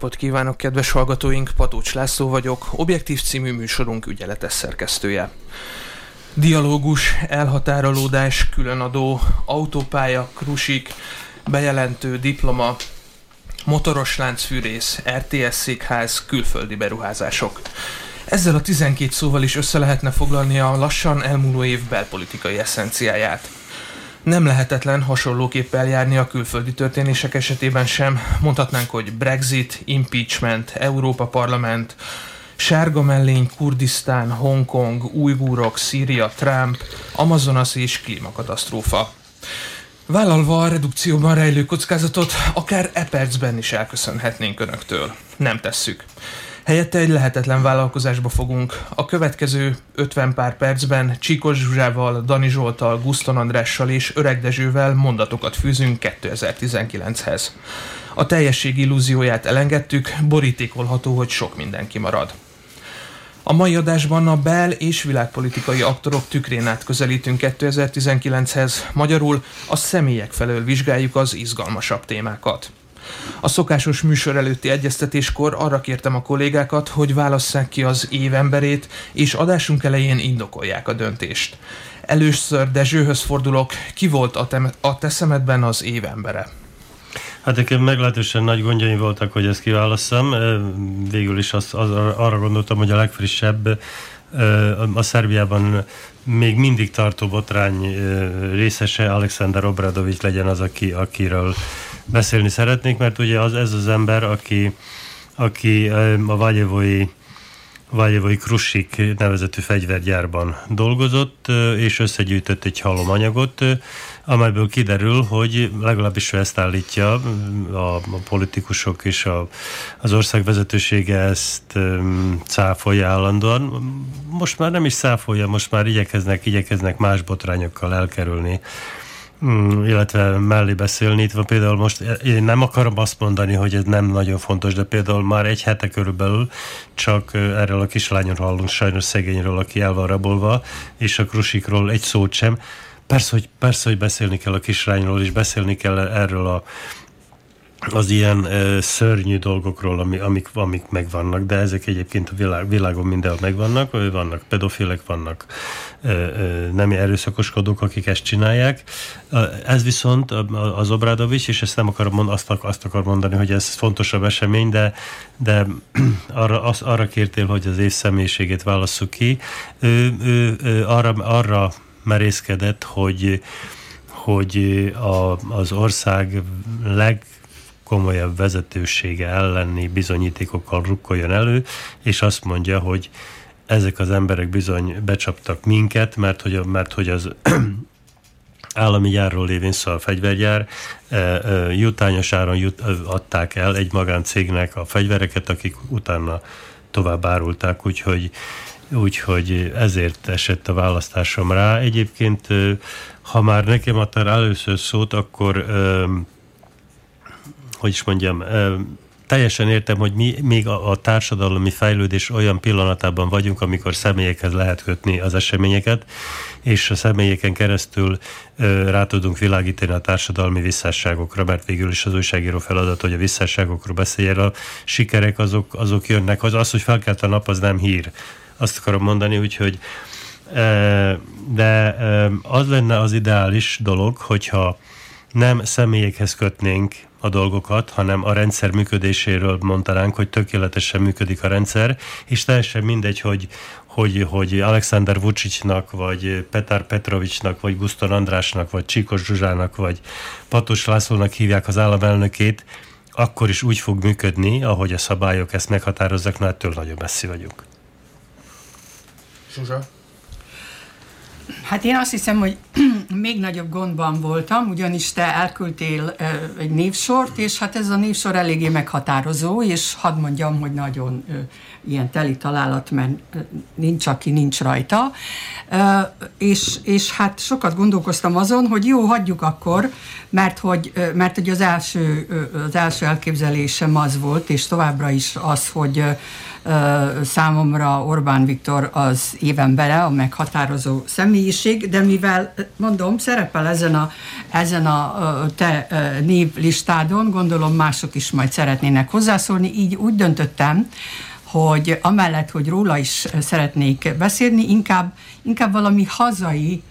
Napot kívánok, kedves hallgatóink! Patócs László vagyok, Objektív című műsorunk ügyeletes szerkesztője. Dialógus, elhatárolódás, különadó, autópálya, krusik, bejelentő, diploma, motoros láncfűrész, RTS székház, külföldi beruházások. Ezzel a 12 szóval is össze lehetne foglalni a lassan elmúló év belpolitikai eszenciáját. Nem lehetetlen hasonlóképp eljárni a külföldi történések esetében sem. Mondhatnánk, hogy Brexit, impeachment, Európa Parlament, Sárga mellény, Kurdisztán, Hongkong, Ujgúrok, Szíria, Trump, Amazonas és klímakatasztrófa. Vállalva a redukcióban rejlő kockázatot, akár e percben is elköszönhetnénk önöktől. Nem tesszük. Helyette egy lehetetlen vállalkozásba fogunk. A következő 50 pár percben Csíkos Zsuzsával, Dani Zsoltal, Guszton Andrással és Öreg Dezsővel mondatokat fűzünk 2019-hez. A teljesség illúzióját elengedtük, borítékolható, hogy sok mindenki marad. A mai adásban a bel- és világpolitikai aktorok tükrén át közelítünk 2019-hez, magyarul a személyek felől vizsgáljuk az izgalmasabb témákat. A szokásos műsor előtti egyeztetéskor arra kértem a kollégákat, hogy válasszák ki az évemberét, és adásunk elején indokolják a döntést. Először Dezsőhöz fordulok, ki volt a, te, a te szemedben az évembere? Hát nekem meglehetősen nagy gondjaim voltak, hogy ezt kiválasszam. Végül is az, az, arra gondoltam, hogy a legfrissebb a Szerbiában még mindig tartó botrány részese Alexander Obradovics legyen az, aki, akiről beszélni szeretnék, mert ugye az, ez az ember, aki, aki a Vágyevói Vágyevói Krusik nevezetű fegyvergyárban dolgozott, és összegyűjtött egy halomanyagot, amelyből kiderül, hogy legalábbis ő ezt állítja, a, a politikusok és a, az ország vezetősége ezt um, cáfolja állandóan. Most már nem is cáfolja, most már igyekeznek, igyekeznek más botrányokkal elkerülni Mm, illetve mellé beszélni. Itt van például most, én nem akarom azt mondani, hogy ez nem nagyon fontos, de például már egy hete körülbelül csak erről a kislányról hallunk, sajnos szegényről, aki el van rabolva, és a krusikról egy szót sem. Persze, hogy, persze, hogy beszélni kell a kislányról, és beszélni kell erről a az ilyen ö, szörnyű dolgokról, ami, amik, amik megvannak, de ezek egyébként a világ, világon mindenhol megvannak, vannak pedofilek, vannak ö, ö, nem erőszakoskodók, akik ezt csinálják. Ez viszont az Obradovics, és ezt nem akarom mondani, azt, azt akar mondani, hogy ez fontosabb esemény, de, de arra, az, arra kértél, hogy az év személyiségét válasszuk ki. Ő, ő, ő arra, arra merészkedett, hogy hogy a, az ország leg komolyabb vezetősége elleni bizonyítékokkal rukkoljon elő, és azt mondja, hogy ezek az emberek bizony becsaptak minket, mert hogy, mert hogy az állami gyárról lévén szó a fegyvergyár, e, e, jutányos áron jut, adták el egy magáncégnek a fegyvereket, akik utána tovább árulták, úgyhogy, úgyhogy ezért esett a választásom rá. Egyébként, ha már nekem adtál először szót, akkor hogy is mondjam, teljesen értem, hogy mi még a, a társadalmi fejlődés olyan pillanatában vagyunk, amikor személyekhez lehet kötni az eseményeket, és a személyeken keresztül ö, rá tudunk világítani a társadalmi visszásságokra, mert végül is az újságíró feladat, hogy a visszásságokról beszéljen. A sikerek azok, azok jönnek. Az, az, hogy felkelt a nap, az nem hír. Azt akarom mondani, úgyhogy de az lenne az ideális dolog, hogyha nem személyekhez kötnénk a dolgokat, hanem a rendszer működéséről mondanánk, hogy tökéletesen működik a rendszer, és teljesen mindegy, hogy, hogy, hogy Alexander Vucicnak, vagy Petar Petrovicsnak, vagy Guszton Andrásnak, vagy Csíkos Zsuzsának, vagy Patos Lászlónak hívják az államelnökét, akkor is úgy fog működni, ahogy a szabályok ezt meghatározzak, na ettől nagyon messzi vagyunk. Zsuzsa? Hát én azt hiszem, hogy még nagyobb gondban voltam, ugyanis te elküldtél egy névsort, és hát ez a névsor eléggé meghatározó, és hadd mondjam, hogy nagyon ilyen teli találat, mert nincs, aki nincs rajta. És, és hát sokat gondolkoztam azon, hogy jó, hagyjuk akkor, mert hogy, mert hogy az, első, az első elképzelésem az volt, és továbbra is az, hogy számomra Orbán Viktor az bele a meghatározó személyiség, de mivel, mondom, szerepel ezen a, ezen a te névlistádon, gondolom mások is majd szeretnének hozzászólni, így úgy döntöttem, hogy amellett, hogy róla is szeretnék beszélni, inkább, inkább valami hazai,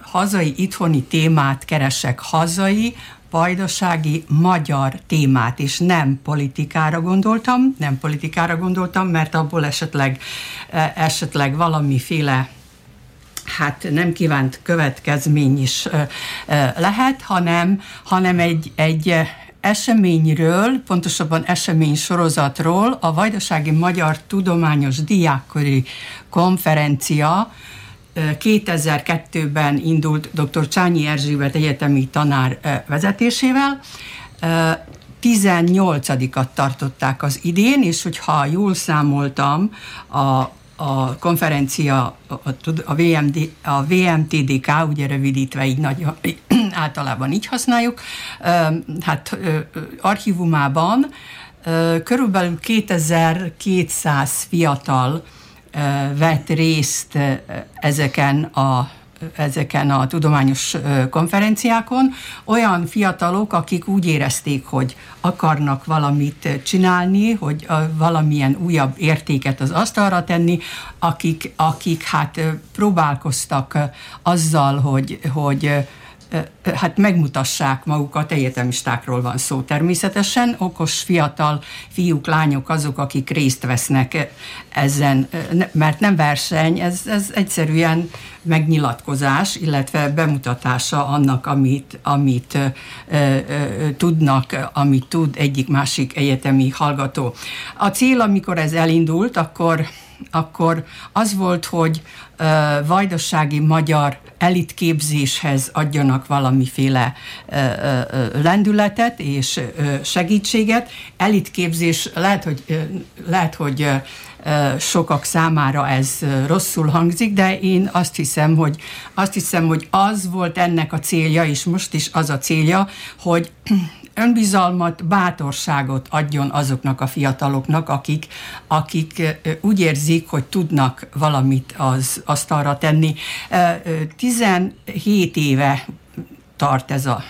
hazai, itthoni témát keresek, hazai, vajdasági magyar témát, és nem politikára gondoltam, nem politikára gondoltam, mert abból esetleg, esetleg valamiféle hát nem kívánt következmény is lehet, hanem, hanem egy, egy eseményről, pontosabban esemény sorozatról a Vajdasági Magyar Tudományos Diákkori Konferencia 2002-ben indult dr. Csányi Erzsébet egyetemi tanár vezetésével. 18-at tartották az idén, és hogyha jól számoltam, a, a konferencia, a, a, VMD, a VMTDK, ugye rövidítve így nagy, általában így használjuk, hát archívumában körülbelül 2200 fiatal vett részt ezeken a ezeken a tudományos konferenciákon, olyan fiatalok, akik úgy érezték, hogy akarnak valamit csinálni, hogy valamilyen újabb értéket az asztalra tenni, akik, akik hát próbálkoztak azzal, hogy, hogy hát megmutassák magukat, egyetemistákról van szó természetesen, okos fiatal fiúk, lányok azok, akik részt vesznek ezen, mert nem verseny, ez, ez egyszerűen megnyilatkozás, illetve bemutatása annak, amit, amit ö, ö, tudnak, amit tud egyik-másik egyetemi hallgató. A cél, amikor ez elindult, akkor akkor az volt, hogy uh, vajdasági magyar elitképzéshez adjanak valamiféle lendületet és segítséget. Elitképzés lehet, hogy, lehet, hogy sokak számára ez rosszul hangzik, de én azt hiszem, hogy azt hiszem, hogy az volt ennek a célja, és most is az a célja, hogy önbizalmat, bátorságot adjon azoknak a fiataloknak, akik, akik úgy érzik, hogy tudnak valamit az asztalra tenni. 17 éve tart ez a,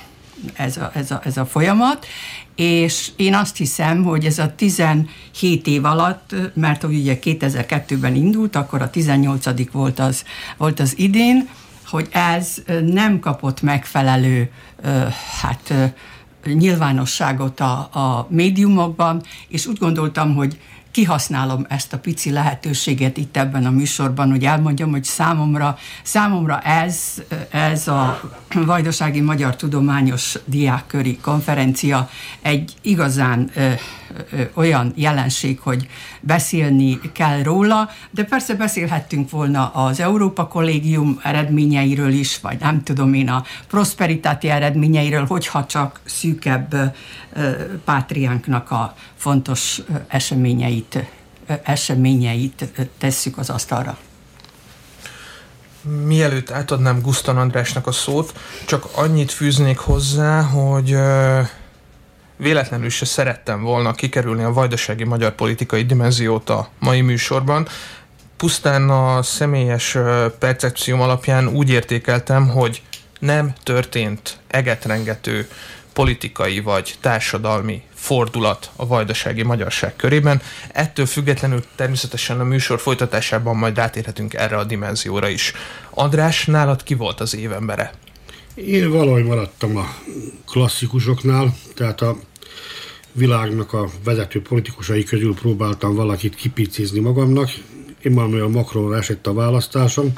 ez a, ez a, ez a folyamat, és én azt hiszem, hogy ez a 17 év alatt, mert ugye 2002-ben indult, akkor a 18 volt az, volt az idén, hogy ez nem kapott megfelelő hát nyilvánosságot a, a médiumokban, és úgy gondoltam, hogy kihasználom ezt a pici lehetőséget itt ebben a műsorban, hogy elmondjam, hogy számomra, számomra ez, ez a Vajdasági Magyar Tudományos Diákköri Konferencia egy igazán ö, ö, olyan jelenség, hogy beszélni kell róla, de persze beszélhettünk volna az Európa Kollégium eredményeiről is, vagy nem tudom én a Prosperitáti eredményeiről, hogyha csak szűkebb pátriánknak a fontos eseményeit, eseményeit tesszük az asztalra. Mielőtt átadnám Gusztan Andrásnak a szót, csak annyit fűznék hozzá, hogy véletlenül se szerettem volna kikerülni a vajdasági magyar politikai dimenziót a mai műsorban. Pusztán a személyes percepcióm alapján úgy értékeltem, hogy nem történt egetrengető politikai vagy társadalmi fordulat a vajdasági magyarság körében. Ettől függetlenül természetesen a műsor folytatásában majd rátérhetünk erre a dimenzióra is. András, nálad ki volt az évembere? Én valahogy maradtam a klasszikusoknál, tehát a világnak a vezető politikusai közül próbáltam valakit kipicizni magamnak. Emmanuel Macronra esett a választásom,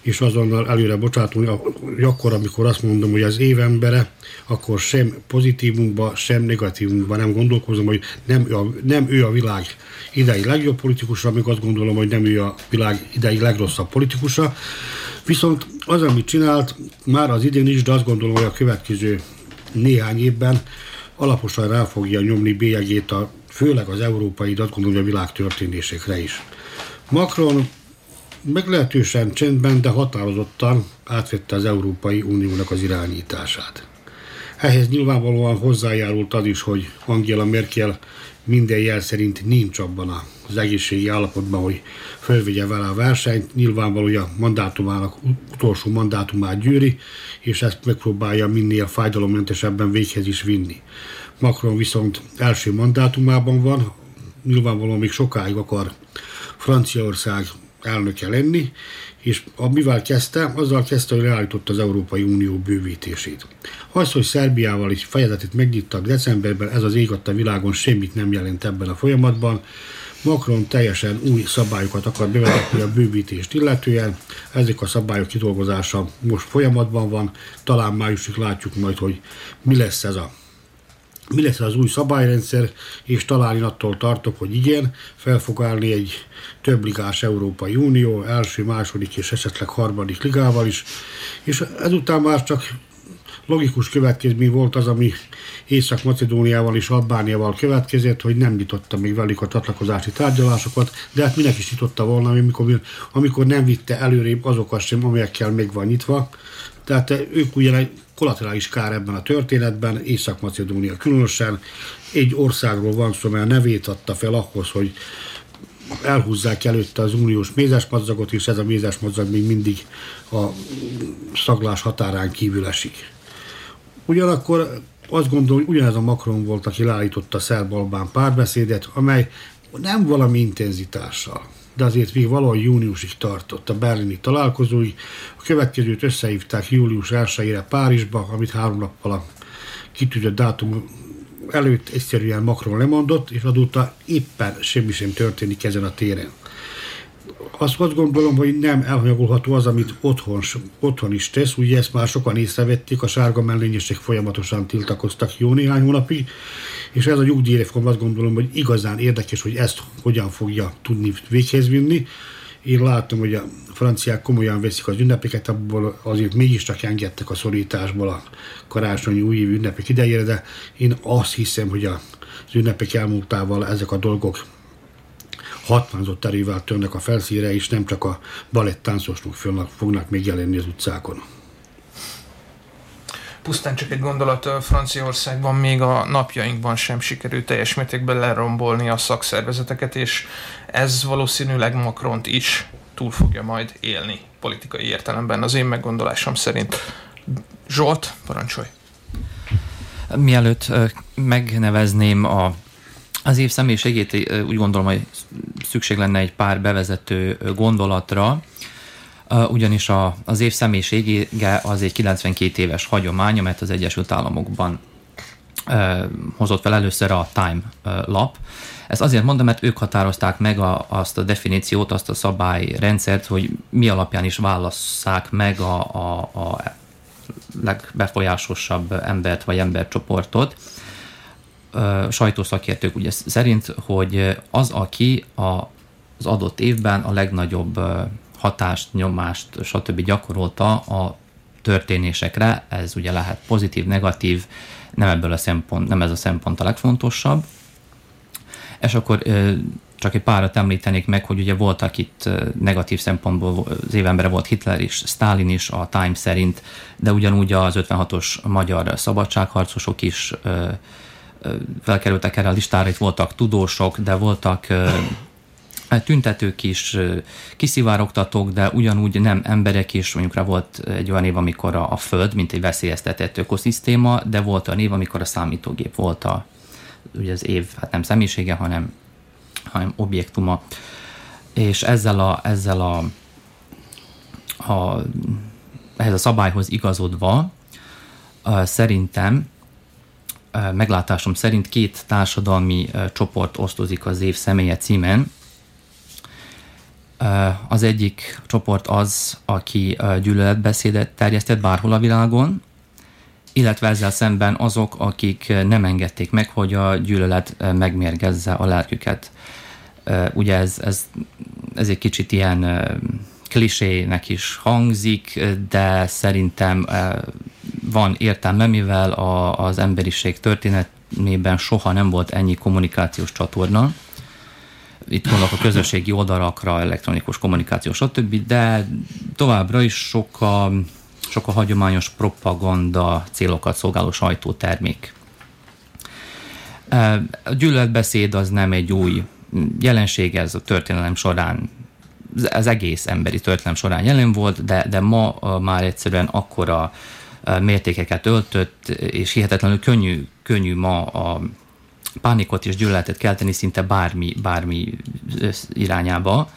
és azonnal előre bocsátom, hogy akkor, amikor azt mondom, hogy az évembere, akkor sem pozitívumban, sem negatívumban nem gondolkozom, hogy nem ő, a, nem ő a világ idei legjobb politikusa, amíg azt gondolom, hogy nem ő a világ idei legrosszabb politikusa. Viszont az, amit csinált, már az idén is, de azt gondolom, hogy a következő néhány évben alaposan rá fogja nyomni bélyegét a, főleg az európai, de azt gondolom, hogy a világ történésekre is. Macron meglehetősen csendben, de határozottan átvette az Európai Uniónak az irányítását. Ehhez nyilvánvalóan hozzájárult az is, hogy Angela Merkel minden jel szerint nincs abban az egészségi állapotban, hogy fölvigye vele a versenyt. Nyilvánvaló, hogy a mandátumának utolsó mandátumát gyűri, és ezt megpróbálja minél fájdalommentesebben véghez is vinni. Macron viszont első mandátumában van, nyilvánvalóan még sokáig akar Franciaország elnöke lenni, és mivel kezdte, azzal kezdte, hogy leállította az Európai Unió bővítését. Az, hogy Szerbiával is fejezetet megnyittak decemberben, ez az ég a világon semmit nem jelent ebben a folyamatban. Macron teljesen új szabályokat akar bevezetni a bővítést illetően. Ezek a szabályok kidolgozása most folyamatban van. Talán májusig látjuk majd, hogy mi lesz ez a mi lesz az új szabályrendszer, és talán én attól tartok, hogy igen, fel fog állni egy több ligás Európai Unió, első, második és esetleg harmadik ligával is, és ezután már csak logikus következmény volt az, ami Észak-Macedóniával és Albániával következett, hogy nem nyitotta még velük a csatlakozási tárgyalásokat, de hát minek is nyitotta volna, amikor, amikor nem vitte előrébb azokat sem, amelyekkel még van nyitva. Tehát ők ugye kollaterális kár ebben a történetben, Észak-Macedónia különösen. Egy országról van szó, mert nevét adta fel ahhoz, hogy elhúzzák előtte az uniós mézesmadzagot, és ez a mézesmadzag még mindig a szaglás határán kívül esik. Ugyanakkor azt gondolom, hogy ugyanez a Macron volt, aki leállította a szerb-albán párbeszédet, amely nem valami intenzitással, de azért még valahogy júniusig tartott a berlini találkozói. A következőt összehívták július 1-ére Párizsba, amit három nappal a kitűzött dátum előtt egyszerűen Macron lemondott, és azóta éppen semmi sem történik ezen a téren. Azt, azt gondolom, hogy nem elhanyagolható az, amit otthon, otthon is tesz. Ugye ezt már sokan észrevették, a sárga mellényesek folyamatosan tiltakoztak jó néhány hónapig, és ez a nyugdíjreform azt gondolom, hogy igazán érdekes, hogy ezt hogyan fogja tudni véghez vinni. Én látom, hogy a franciák komolyan veszik az ünnepeket, abból azért mégiscsak engedtek a szorításból a karácsonyi új ünnepek idejére, de én azt hiszem, hogy az ünnepek elmúltával ezek a dolgok hatvázott erővel törnek a felszíre, és nem csak a balettáncosok fognak még jelenni az utcákon. Pusztán csak egy gondolat, Franciaországban még a napjainkban sem sikerült teljes mértékben lerombolni a szakszervezeteket, és ez valószínűleg Macront is túl fogja majd élni politikai értelemben, az én meggondolásom szerint. Zsolt, parancsolj! Mielőtt megnevezném a az év személyiségét úgy gondolom, hogy szükség lenne egy pár bevezető gondolatra, ugyanis a, az év személyisége az egy 92 éves hagyomány, amelyet az Egyesült Államokban hozott fel először a Time lap. Ezt azért mondom, mert ők határozták meg a, azt a definíciót, azt a szabályrendszert, hogy mi alapján is válasszák meg a, a, a legbefolyásosabb embert vagy embercsoportot sajtószakértők ugye szerint, hogy az, aki a, az adott évben a legnagyobb hatást, nyomást, stb. gyakorolta a történésekre, ez ugye lehet pozitív, negatív, nem ebből a szempont, nem ez a szempont a legfontosabb. És akkor csak egy párat említenék meg, hogy ugye voltak itt negatív szempontból, az évembere volt Hitler is, Stalin is a Time szerint, de ugyanúgy az 56-os magyar szabadságharcosok is felkerültek erre a listára, itt voltak tudósok, de voltak tüntetők is, kiszivárogtatók, de ugyanúgy nem emberek is, mondjuk rá volt egy olyan év, amikor a, a Föld, mint egy veszélyeztetett ökoszisztéma, de volt a év, amikor a számítógép volt a, ugye az év, hát nem személyisége, hanem, hanem objektuma. És ezzel a, ezzel a, a ehhez a szabályhoz igazodva, szerintem meglátásom szerint két társadalmi csoport osztozik az év személye címen. Az egyik csoport az, aki gyűlöletbeszédet terjesztett bárhol a világon, illetve ezzel szemben azok, akik nem engedték meg, hogy a gyűlölet megmérgezze a lelküket. Ugye ez, ez, ez egy kicsit ilyen klisének is hangzik, de szerintem van értelme, mivel a, az emberiség történetében soha nem volt ennyi kommunikációs csatorna. Itt gondolok a közösségi oldalakra, elektronikus kommunikáció, stb., de továbbra is sok a, sok a hagyományos propaganda célokat szolgáló sajtótermék. A gyűlöletbeszéd az nem egy új jelenség, ez a történelem során az egész emberi történelem során jelen volt, de, de ma már egyszerűen akkora mértékeket öltött, és hihetetlenül könnyű, könnyű ma a pánikot és gyűlöletet kelteni szinte bármi, bármi irányába.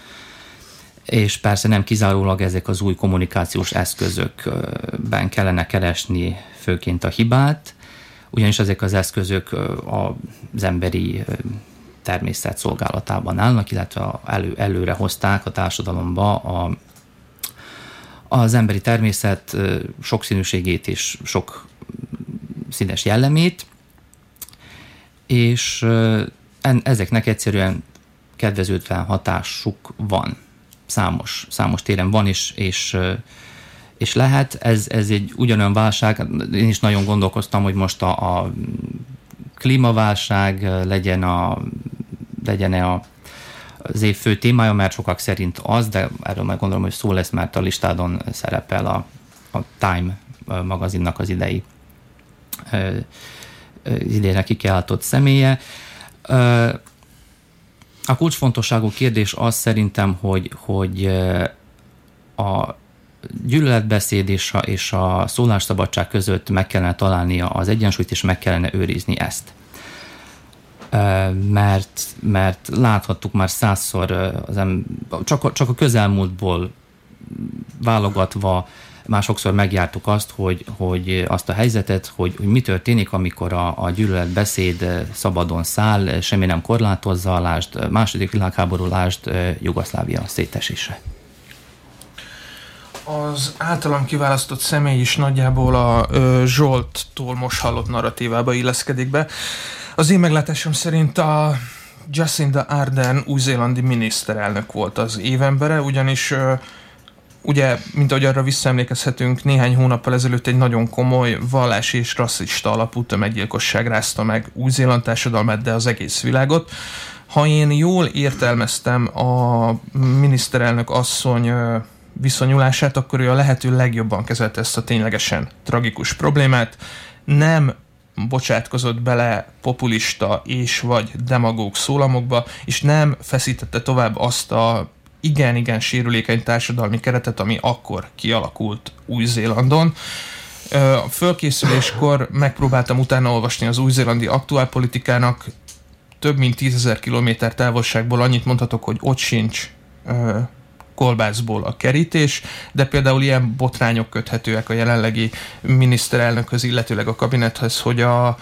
És persze nem kizárólag ezek az új kommunikációs eszközökben kellene keresni főként a hibát, ugyanis ezek az eszközök az emberi természet szolgálatában állnak, illetve elő, előre hozták a társadalomba a, az emberi természet sokszínűségét és sok színes jellemét, és ezeknek egyszerűen kedvezőtlen hatásuk van. Számos, számos téren van, és, és, és lehet. Ez, ez egy ugyanolyan válság. Én is nagyon gondolkoztam, hogy most a, a klímaválság legyen a legyen-e a, az év fő témája, mert sokak szerint az, de erről meg gondolom, hogy szó lesz, mert a listádon szerepel a, a Time magazinnak az idei idejére kikiáltott személye. A kulcsfontosságú kérdés az szerintem, hogy, hogy a gyűlöletbeszéd és a, és a szólásszabadság között meg kellene találnia az egyensúlyt, és meg kellene őrizni ezt mert, mert láthattuk már százszor, az em, csak, a, csak a közelmúltból válogatva már sokszor megjártuk azt, hogy, hogy azt a helyzetet, hogy, hogy mi történik, amikor a, a gyűlöletbeszéd szabadon száll, semmi nem korlátozza, lásd második világháború, lásd Jugoszlávia szétesése. Az általam kiválasztott személy is nagyjából a Zsolttól most hallott narratívába illeszkedik be. Az én meglátásom szerint a Jacinda Ardern új-zélandi miniszterelnök volt az évembere, ugyanis ugye, mint ahogy arra visszaemlékezhetünk, néhány hónappal ezelőtt egy nagyon komoly vallási és rasszista alapú tömeggyilkosság rázta meg Új-Zéland társadalmát, de az egész világot. Ha én jól értelmeztem a miniszterelnök asszony viszonyulását, akkor ő a lehető legjobban kezelte ezt a ténylegesen tragikus problémát. Nem bocsátkozott bele populista és vagy demagóg szólamokba, és nem feszítette tovább azt a igen-igen sérülékeny társadalmi keretet, ami akkor kialakult Új-Zélandon. A fölkészüléskor megpróbáltam utána olvasni az új-zélandi aktuálpolitikának, több mint tízezer kilométer távolságból annyit mondhatok, hogy ott sincs kolbászból a kerítés, de például ilyen botrányok köthetőek a jelenlegi miniszterelnökhöz, illetőleg a kabinethez, hogy a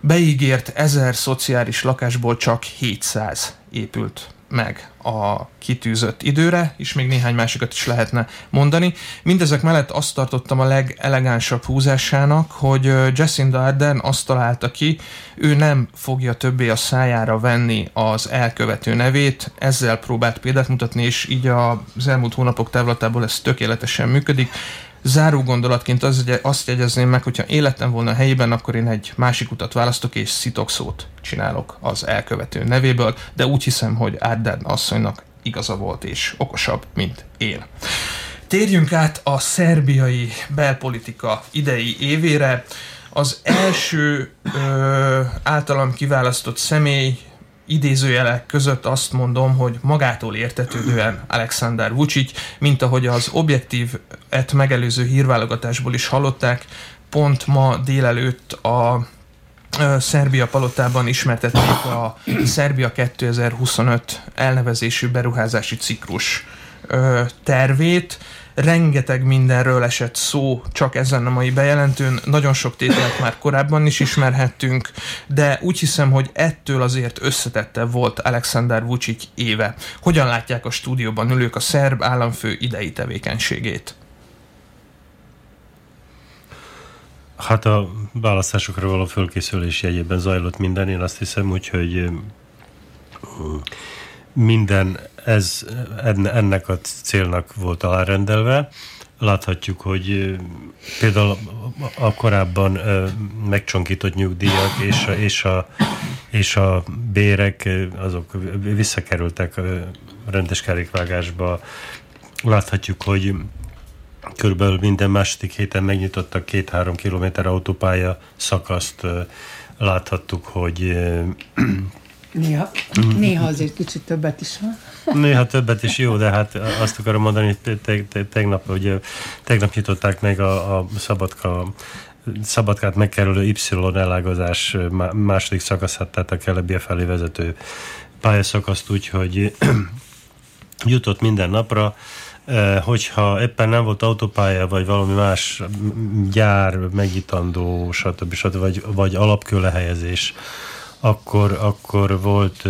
beígért ezer szociális lakásból csak 700 épült meg a kitűzött időre, és még néhány másikat is lehetne mondani. Mindezek mellett azt tartottam a legelegánsabb húzásának, hogy Jacinda Ardern azt találta ki, ő nem fogja többé a szájára venni az elkövető nevét, ezzel próbált példát mutatni, és így az elmúlt hónapok távlatából ez tökéletesen működik. Záró gondolatként az, azt jegyezném meg, hogyha életem volna a helyében, akkor én egy másik utat választok, és szitokszót csinálok az elkövető nevéből, de úgy hiszem, hogy Ardern asszonynak igaza volt, és okosabb, mint én. Térjünk át a szerbiai belpolitika idei évére. Az első ö, általam kiválasztott személy idézőjelek között azt mondom, hogy magától értetődően Alexander Vucic, mint ahogy az objektív et megelőző hírválogatásból is hallották, pont ma délelőtt a Szerbia palotában ismertették a Szerbia 2025 elnevezésű beruházási ciklus tervét rengeteg mindenről esett szó csak ezen a mai bejelentőn, nagyon sok tételt már korábban is ismerhettünk, de úgy hiszem, hogy ettől azért összetette volt Alexander Vucic éve. Hogyan látják a stúdióban ülők a szerb államfő idei tevékenységét? Hát a választásokra való fölkészülés jegyében zajlott minden, én azt hiszem, úgyhogy minden ez ennek a célnak volt alárendelve. Láthatjuk, hogy például a korábban megcsonkított nyugdíjak és a, és a, és a bérek azok visszakerültek rendes kerékvágásba. Láthatjuk, hogy körülbelül minden második héten megnyitottak két-három kilométer autópálya szakaszt. Láthattuk, hogy Néha, néha azért kicsit többet is van. Néha többet is jó, de hát azt akarom mondani, hogy te, te, tegnap, hogy tegnap nyitották meg a, a Szabadka Szabadkát megkerülő Y elágazás második szakaszát, tehát a Kelebia felé vezető pályaszakaszt úgy, hogy jutott minden napra, hogyha éppen nem volt autópálya, vagy valami más gyár megnyitandó, stb. stb. vagy, vagy alapkőlehelyezés, akkor, akkor volt,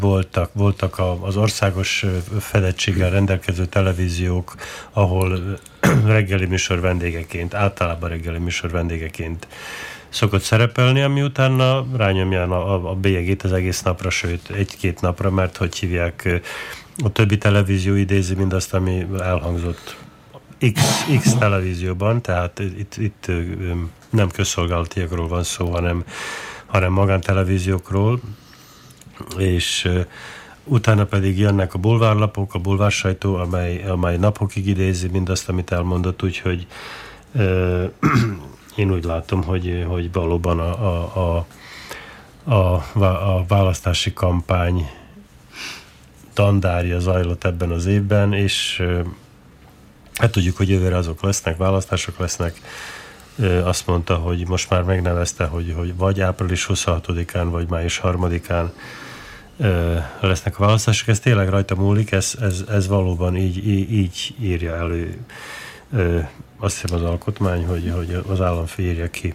voltak, voltak az országos fedettséggel rendelkező televíziók, ahol reggeli műsor vendégeként, általában reggeli műsor vendégeként szokott szerepelni, ami utána rányomja a, a bélyegét az egész napra, sőt egy-két napra, mert hogy hívják, a többi televízió idézi mindazt, ami elhangzott X, X televízióban, tehát itt, itt nem közszolgálatiakról van szó, hanem hanem magántelevíziókról, és utána pedig jönnek a bulvárlapok, a bulvársajtó, amely, amely napokig idézi mindazt, amit elmondott, úgyhogy euh, én úgy látom, hogy, hogy valóban a, a, a, a, a választási kampány tandárja zajlott ebben az évben, és hát tudjuk, hogy jövőre azok lesznek, választások lesznek, azt mondta, hogy most már megnevezte, hogy, hogy vagy április 26-án, vagy május 3-án lesznek a választások. Ez tényleg rajta múlik, ez, ez, ez valóban így, így, írja elő azt hiszem az alkotmány, hogy, hogy az államfő írja ki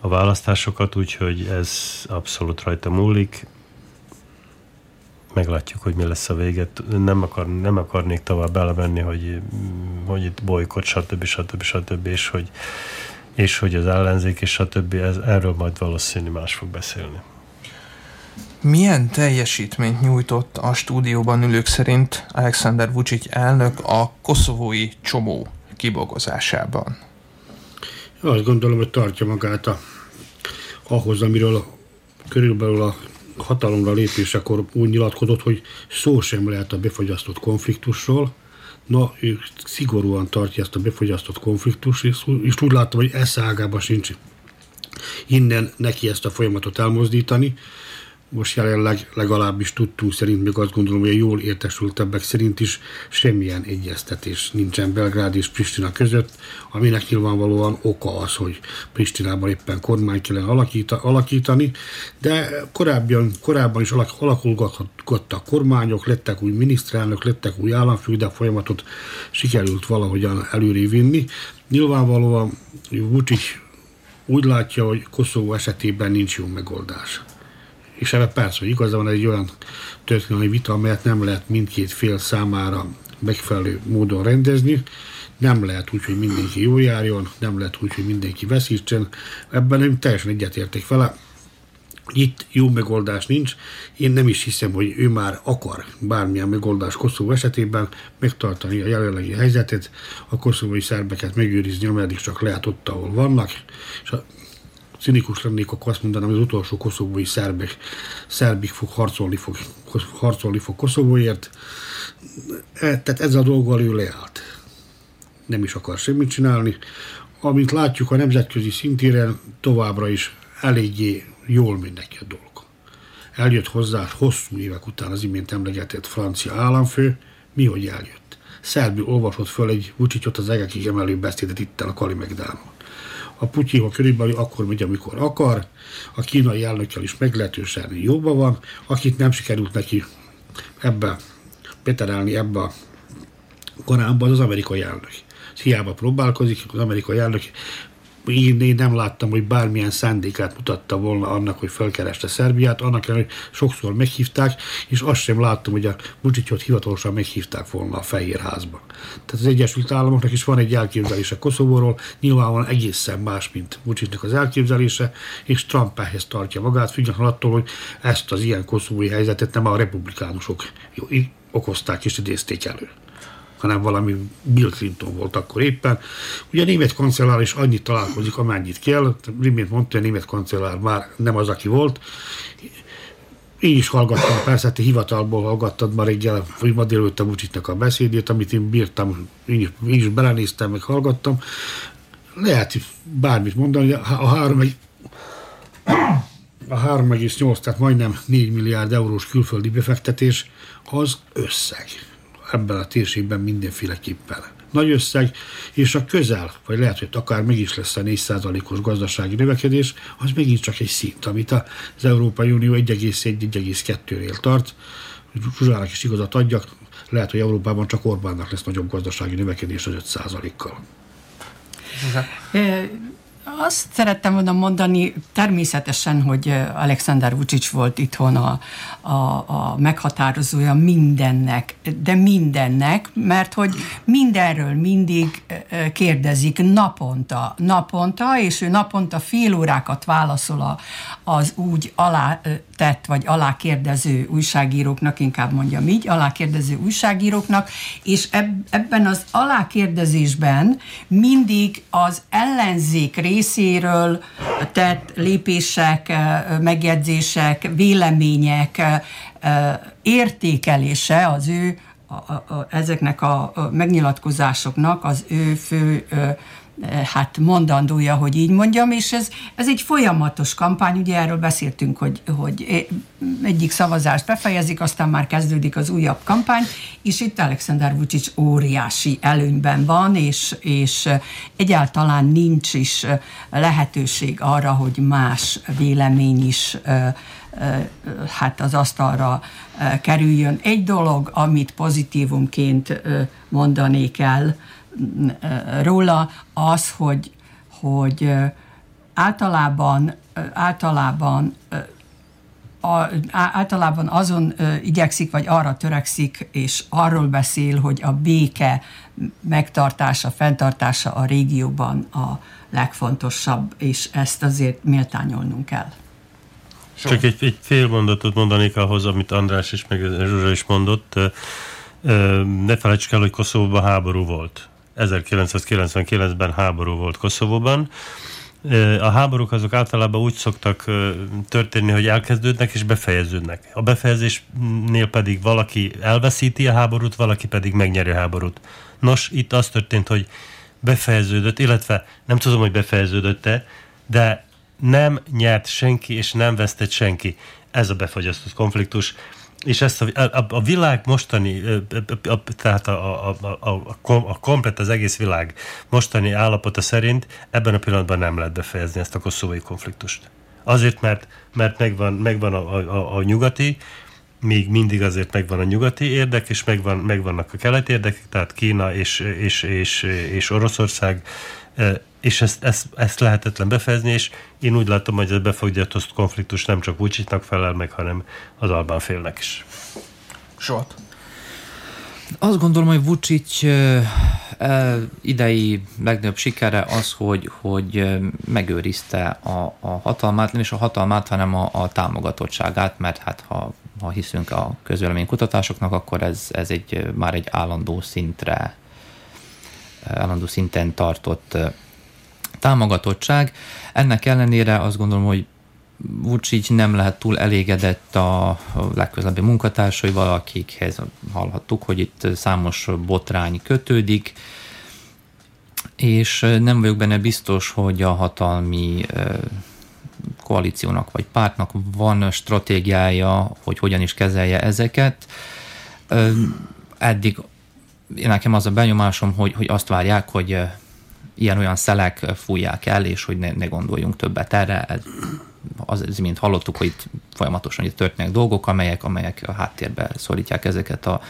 a választásokat, úgyhogy ez abszolút rajta múlik meglátjuk, hogy mi lesz a véget. Nem, akar, nem akarnék tovább belemenni, hogy, hogy itt bolykott, stb. stb. stb. és hogy, és hogy az ellenzék és stb. Ez, erről majd valószínű más fog beszélni. Milyen teljesítményt nyújtott a stúdióban ülők szerint Alexander Vucic elnök a koszovói csomó kibogozásában? Azt gondolom, hogy tartja magát a, ahhoz, amiről körülbelül a hatalomra lépésekor úgy nyilatkozott, hogy szó sem lehet a befogyasztott konfliktusról. Na, ő szigorúan tartja ezt a befogyasztott konfliktust, és úgy látom, hogy eszágában sincs innen neki ezt a folyamatot elmozdítani most jelenleg legalábbis tudtunk szerint, még azt gondolom, hogy a jól értesültebbek szerint is semmilyen egyeztetés nincsen Belgrád és Pristina között, aminek nyilvánvalóan oka az, hogy Pristinában éppen kormány kellene alakítani, de korábban, korábban is alakulgattak kormányok, lettek új miniszterelnök, lettek új államfő, de a folyamatot sikerült valahogyan előré vinni. Nyilvánvalóan Vucic úgy látja, hogy Koszovó esetében nincs jó megoldás és ebben persze, hogy igaza van egy olyan történelmi vita, amelyet nem lehet mindkét fél számára megfelelő módon rendezni, nem lehet úgy, hogy mindenki jó járjon, nem lehet úgy, hogy mindenki veszítsen. Ebben nem teljesen egyetértek vele. Itt jó megoldás nincs. Én nem is hiszem, hogy ő már akar bármilyen megoldás Koszovó esetében megtartani a jelenlegi helyzetet, a koszovói szerbeket megőrizni, ameddig csak lehet ott, ahol vannak, és cinikus lennék, akkor azt mondanám, hogy az utolsó koszovói szerbek, szerbik fog harcolni fog, harcolni fog Koszovóért. E, tehát ez a dolggal ő leállt. Nem is akar semmit csinálni. Amint látjuk a nemzetközi szintéren, továbbra is eléggé jól megy neki a dolog. Eljött hozzá hosszú évek után az imént emlegetett francia államfő, mi hogy eljött. Szerbül olvasott föl egy Vucicot az egekig emelő beszédet itt a Kalimegdálon a Putyin körülbelül akkor megy, amikor akar, a kínai elnökkel is meglehetősen jobban van, akit nem sikerült neki ebbe beterelni ebbe a kanálba, az az amerikai elnök. Hiába próbálkozik, az amerikai elnök én, én nem láttam, hogy bármilyen szándékát mutatta volna annak, hogy felkereste Szerbiát, annak ellenére, hogy sokszor meghívták, és azt sem láttam, hogy a Vucicot hivatalosan meghívták volna a Fehérházba. Tehát az Egyesült Államoknak is van egy elképzelése Koszovóról, nyilvánvalóan egészen más, mint Vucicnak az elképzelése, és Trump ehhez tartja magát, függetlenül attól, hogy ezt az ilyen koszovói helyzetet nem a republikánusok okozták és idézték elő hanem valami Bill Clinton volt akkor éppen. Ugye a német kancellár is annyit találkozik, amennyit kell. Rimét mondta, a német kancellár már nem az, aki volt. Én is hallgattam, persze, te hivatalból hallgattad ma reggel, vagy ma délőtt a Vucicnak a beszédét, amit én bírtam, én is, én is belenéztem, meg hallgattam. Lehet bármit mondani, a három egy a 3,8, tehát majdnem 4 milliárd eurós külföldi befektetés az összeg ebben a térségben mindenféleképpen nagy összeg, és a közel, vagy lehet, hogy akár meg is lesz a 4%-os gazdasági növekedés, az megint csak egy szint, amit az Európai Unió 1,1-1,2-nél tart. Zsuzsának is igazat adjak, lehet, hogy Európában csak Orbánnak lesz nagyobb gazdasági növekedés az 5%-kal. Azt szerettem volna mondani, természetesen, hogy Alexander Vucic volt itthon a, a, a meghatározója mindennek, de mindennek, mert hogy mindenről mindig kérdezik naponta, naponta, és ő naponta fél órákat válaszol a, az úgy alá tett, vagy alákérdező újságíróknak, inkább mondjam így, alákérdező újságíróknak, és ebben az alákérdezésben mindig az ellenzék részéről tett lépések, megjegyzések, vélemények értékelése az ő a, a, ezeknek a, a megnyilatkozásoknak az ő fő hát mondandója, hogy így mondjam, és ez, ez egy folyamatos kampány, ugye erről beszéltünk, hogy, hogy egyik szavazást befejezik, aztán már kezdődik az újabb kampány, és itt Alexander Vucic óriási előnyben van, és, és egyáltalán nincs is lehetőség arra, hogy más vélemény is hát az asztalra kerüljön. Egy dolog, amit pozitívumként mondanék el, róla az, hogy, hogy általában, általában a, általában azon ö, igyekszik, vagy arra törekszik, és arról beszél, hogy a béke megtartása, fenntartása a régióban a legfontosabb, és ezt azért méltányolnunk kell. Csak egy, egy fél mondatot mondanék ahhoz, amit András is, meg Zsuzsa is mondott. Ne felejtsük el, hogy Koszovóban háború volt. 1999-ben háború volt Koszovóban. A háborúk azok általában úgy szoktak történni, hogy elkezdődnek és befejeződnek. A befejezésnél pedig valaki elveszíti a háborút, valaki pedig megnyeri a háborút. Nos, itt az történt, hogy befejeződött, illetve nem tudom, hogy befejeződött-e, de nem nyert senki és nem vesztett senki. Ez a befagyasztott konfliktus és ezt a, a, a világ mostani, a, a, tehát a, a, a, a, a komplet az egész világ mostani állapota szerint ebben a pillanatban nem lehet befejezni ezt a koszovai konfliktust. Azért, mert, mert megvan, megvan a, a, a nyugati, még mindig azért megvan a nyugati érdek, és megvan, megvannak a keleti érdekek, tehát Kína és, és, és, és Oroszország és ezt, ezt, ezt lehetetlen befejezni, és én úgy látom, hogy ez a befogyatott konfliktus nem csak Vucicnak felel meg, hanem az Albán félnek is. Zsolt? Azt gondolom, hogy Vucic idei legnagyobb sikere az, hogy, hogy megőrizte a, a hatalmát, nem is a hatalmát, hanem a, a támogatottságát, mert hát ha, ha hiszünk a kutatásoknak, akkor ez, ez egy, már egy állandó szintre állandó szinten tartott támogatottság. Ennek ellenére azt gondolom, hogy Vucic nem lehet túl elégedett a legközelebbi munkatársaival, akikhez hallhattuk, hogy itt számos botrány kötődik, és nem vagyok benne biztos, hogy a hatalmi koalíciónak vagy pártnak van stratégiája, hogy hogyan is kezelje ezeket. Eddig nekem az a benyomásom, hogy, hogy azt várják, hogy ilyen-olyan szelek fújják el, és hogy ne, ne gondoljunk többet erre. Ez, az, mint hallottuk, hogy itt folyamatosan itt történnek dolgok, amelyek, amelyek a háttérbe szorítják ezeket a,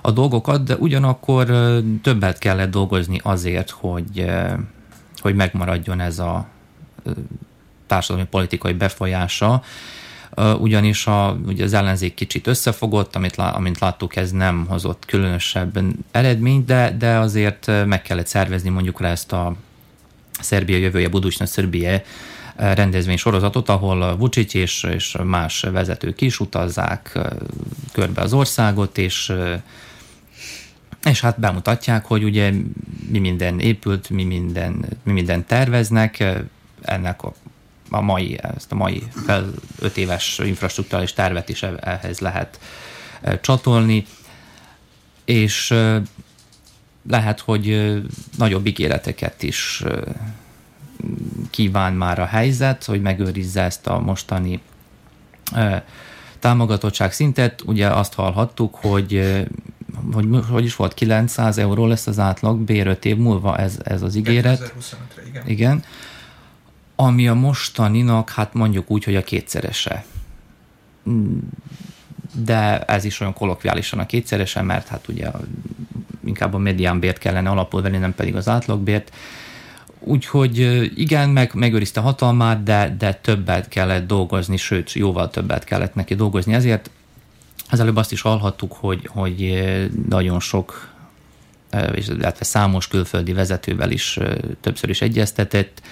a dolgokat, de ugyanakkor többet kellett dolgozni azért, hogy hogy megmaradjon ez a társadalmi politikai befolyása, ugyanis a, ugye az ellenzék kicsit összefogott, amit, amint láttuk, ez nem hozott különösebb eredményt, de, de azért meg kellett szervezni mondjuk rá ezt a Szerbia jövője, Buducsna Szerbia rendezvény sorozatot, ahol Vucic és, és más vezetők is utazzák körbe az országot, és és hát bemutatják, hogy ugye mi minden épült, mi minden, mi minden terveznek, ennek a, a mai, ezt a mai fel, öt éves infrastruktúrális tervet is ehhez lehet csatolni, és lehet, hogy nagyobb ígéreteket is kíván már a helyzet, hogy megőrizze ezt a mostani támogatottság szintet. Ugye azt hallhattuk, hogy hogy, hogy is volt, 900 euró lesz az átlag bér 5 év múlva ez, ez az ígéret. igen. igen. Ami a mostaninak, hát mondjuk úgy, hogy a kétszerese. De ez is olyan kolokviálisan a kétszerese, mert hát ugye inkább a mediánbért kellene alapul venni, nem pedig az átlagbért. Úgyhogy igen, meg, megőrizte hatalmát, de, de többet kellett dolgozni, sőt, jóval többet kellett neki dolgozni. Ezért az előbb azt is hallhattuk, hogy, hogy nagyon sok, illetve számos külföldi vezetővel is többször is egyeztetett.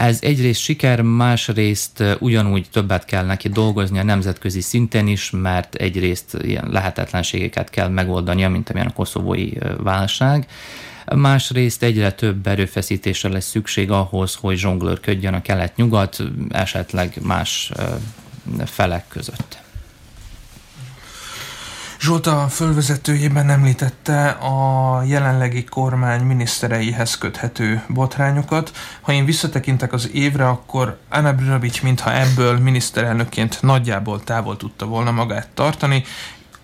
Ez egyrészt siker, másrészt ugyanúgy többet kell neki dolgozni a nemzetközi szinten is, mert egyrészt ilyen lehetetlenségeket kell megoldania, mint amilyen a koszovói válság. Másrészt egyre több erőfeszítésre lesz szükség ahhoz, hogy zsonglőrködjön a kelet-nyugat, esetleg más felek között. Zsolta fölvezetőjében említette a jelenlegi kormány minisztereihez köthető botrányokat. Ha én visszatekintek az évre, akkor Anna Brnabic mintha ebből miniszterelnökként nagyjából távol tudta volna magát tartani,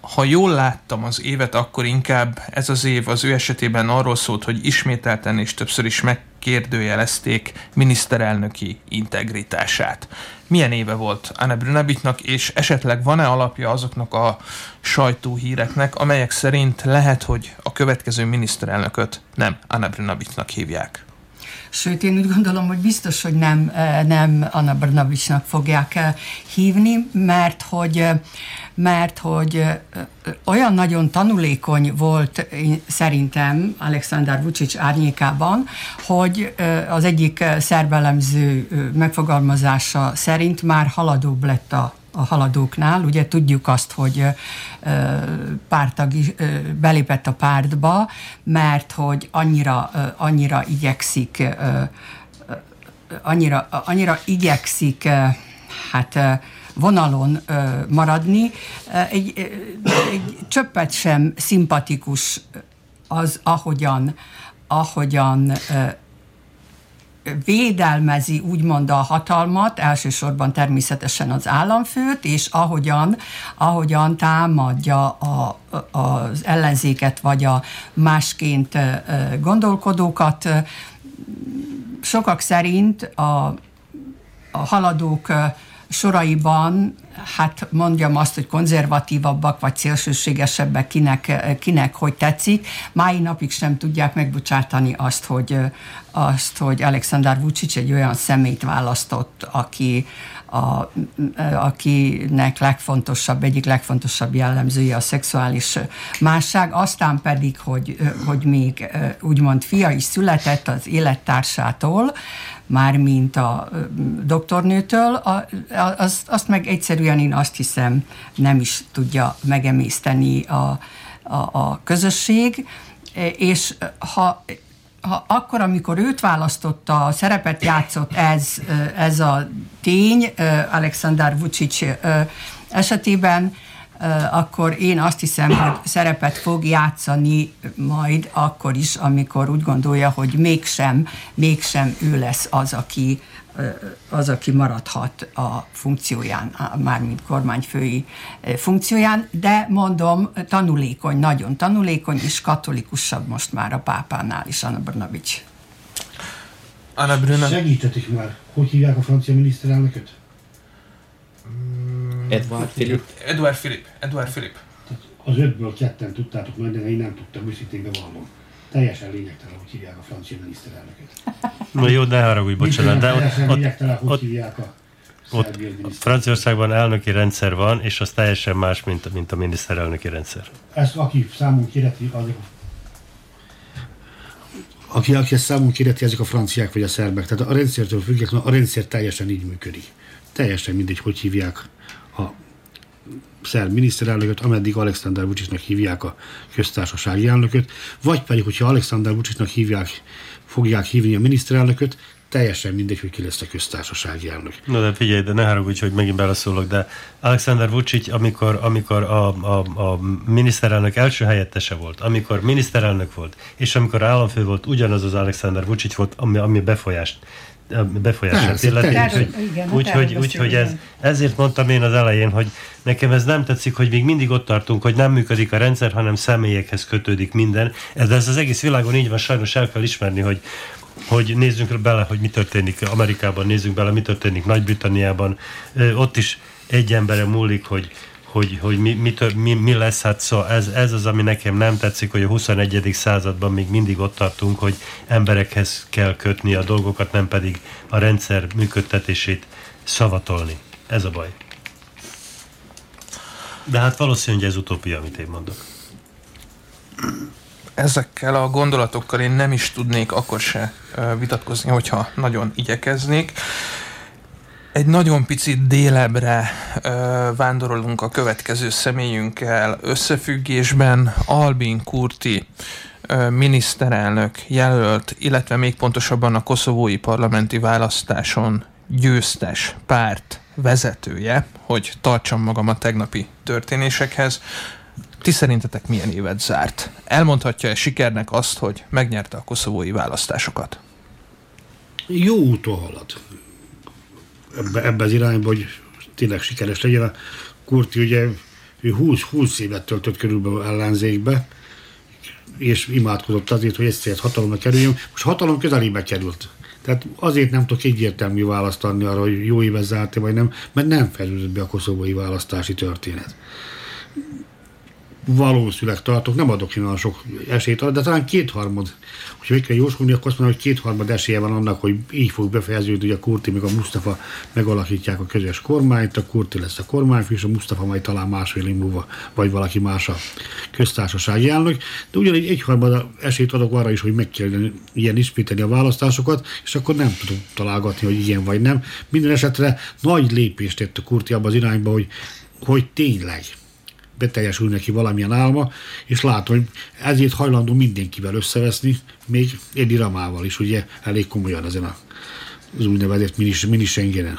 ha jól láttam az évet, akkor inkább ez az év az ő esetében arról szólt, hogy ismételten és többször is megkérdőjelezték miniszterelnöki integritását. Milyen éve volt Anne Brunabitnak, és esetleg van-e alapja azoknak a sajtóhíreknek, amelyek szerint lehet, hogy a következő miniszterelnököt nem Anne Brunabitnak hívják? Sőt, én úgy gondolom, hogy biztos, hogy nem, eh, nem Anna Brnabicsnak fogják eh, hívni, mert hogy eh, mert hogy olyan nagyon tanulékony volt szerintem Alexander Vucic árnyékában, hogy az egyik szerbelemző megfogalmazása szerint már haladóbb lett a a haladóknál. Ugye tudjuk azt, hogy pártag belépett a pártba, mert hogy annyira, annyira igyekszik annyira, annyira igyekszik hát vonalon maradni. Egy, egy csöppet sem szimpatikus az, ahogyan, ahogyan védelmezi úgymond a hatalmat, elsősorban természetesen az államfőt, és ahogyan, ahogyan támadja a, az ellenzéket, vagy a másként gondolkodókat. Sokak szerint a, a haladók soraiban, hát mondjam azt, hogy konzervatívabbak vagy szélsőségesebbek, kinek, kinek hogy tetszik, mai napig sem tudják megbocsátani azt, hogy, azt, hogy Alexander Vucic egy olyan szemét választott, aki, a, akinek legfontosabb, egyik legfontosabb jellemzője a szexuális másság, aztán pedig, hogy, hogy még úgymond fia is született az élettársától, már mint a doktornőtől, a, az, azt meg egyszerűen én azt hiszem nem is tudja megemészteni a, a, a közösség, és ha ha akkor, amikor őt választotta, a szerepet játszott ez, ez a tény Alexander Vucic esetében, akkor én azt hiszem, hogy szerepet fog játszani majd akkor is, amikor úgy gondolja, hogy mégsem, mégsem ő lesz az, aki, az, aki maradhat a funkcióján, mármint kormányfői funkcióján, de mondom, tanulékony, nagyon tanulékony, és katolikusabb most már a pápánál is, Anna Brnabics. Anna Bruna... Segítetik már. Hogy hívják a francia miniszterelnököt? Edward Philip. Edward Philip. Edward Philip. Az ötből ketten tudtátok majd, de én nem tudtam, őszintén bevallom. Teljesen lényegtelen, hogy hívják a francia miniszterelnököt. Na jó, ne haragudj, bocsánat, de Teljesen ott, ott, lényegtelen, hogy ott, hívják a ott. Franciaországban elnöki rendszer van, és az teljesen más, mint, mint a miniszterelnöki rendszer. Ezt aki számunk kireti, azok aki, aki ezt számunk kireti, ezek a franciák vagy a szerbek. Tehát a rendszertől függetlenül a rendszer teljesen így működik. Teljesen mindegy, hogy hívják szerb miniszterelnököt, ameddig Alexander Vucicnak hívják a köztársasági elnököt, vagy pedig, hogyha Alexander Vucicnak hívják, fogják hívni a miniszterelnököt, teljesen mindegy, hogy ki lesz a köztársasági elnök. No de figyelj, de ne haragudj, hogy megint beleszólok, de Alexander Vucic, amikor, amikor a, a, a miniszterelnök első helyettese volt, amikor miniszterelnök volt, és amikor államfő volt, ugyanaz az Alexander Vucic volt, ami, ami befolyást befolyását illeti. Úgyhogy, Igen, úgyhogy, hát úgyhogy ez, ezért mondtam én az elején, hogy nekem ez nem tetszik, hogy még mindig ott tartunk, hogy nem működik a rendszer, hanem személyekhez kötődik minden. Ez, ez az egész világon így van, sajnos el kell ismerni, hogy, hogy nézzünk bele, hogy mi történik Amerikában, nézzünk bele, mi történik Nagy-Britanniában. Ott is egy embere múlik, hogy, hogy, hogy mi, mi, tör, mi, mi lesz, hát szóval ez, ez az, ami nekem nem tetszik, hogy a 21. században még mindig ott tartunk, hogy emberekhez kell kötni a dolgokat, nem pedig a rendszer működtetését szavatolni. Ez a baj. De hát valószínű, hogy ez utópia, amit én mondok. Ezekkel a gondolatokkal én nem is tudnék akkor se vitatkozni, hogyha nagyon igyekeznék. Egy nagyon picit délebre ö, vándorolunk a következő személyünkkel összefüggésben. Albin Kurti ö, miniszterelnök jelölt, illetve még pontosabban a koszovói parlamenti választáson győztes párt vezetője, hogy tartsam magam a tegnapi történésekhez. Ti szerintetek milyen évet zárt? Elmondhatja-e sikernek azt, hogy megnyerte a koszovói választásokat? Jó úton halad. Ebbe, ebbe az irányba, hogy tényleg sikeres legyen. A Kurti ugye ő 20-20 évet töltött körülbelül ellenzékbe, és imádkozott azért, hogy egyszer hatalomra kerüljön. Most hatalom közelébe került. Tehát azért nem tudok egyértelmű választ adni arra, hogy jó évet zárt vagy nem, mert nem fejlődött be a koszovói választási történet valószínűleg tartok, nem adok én olyan sok esélyt, de talán kétharmad, hogyha meg kell jósolni, akkor azt mondom, hogy kétharmad esélye van annak, hogy így fog befejeződni, hogy a Kurti meg a Mustafa megalakítják a közös kormányt, a Kurti lesz a kormányfő, és a Mustafa majd talán másfél év múlva, vagy valaki más a köztársasági elnök. De ugyanígy egyharmad esélyt adok arra is, hogy meg kell ilyen ismételni a választásokat, és akkor nem tudom találgatni, hogy igen vagy nem. Minden esetre nagy lépést tett a Kurti abba az irányba, hogy, hogy tényleg beteljesül neki valamilyen álma, és látom, hogy ezért hajlandó mindenkivel összeveszni, még Edi Ramával is, ugye elég komolyan ezen a, az úgynevezett mini, mini Schengenen.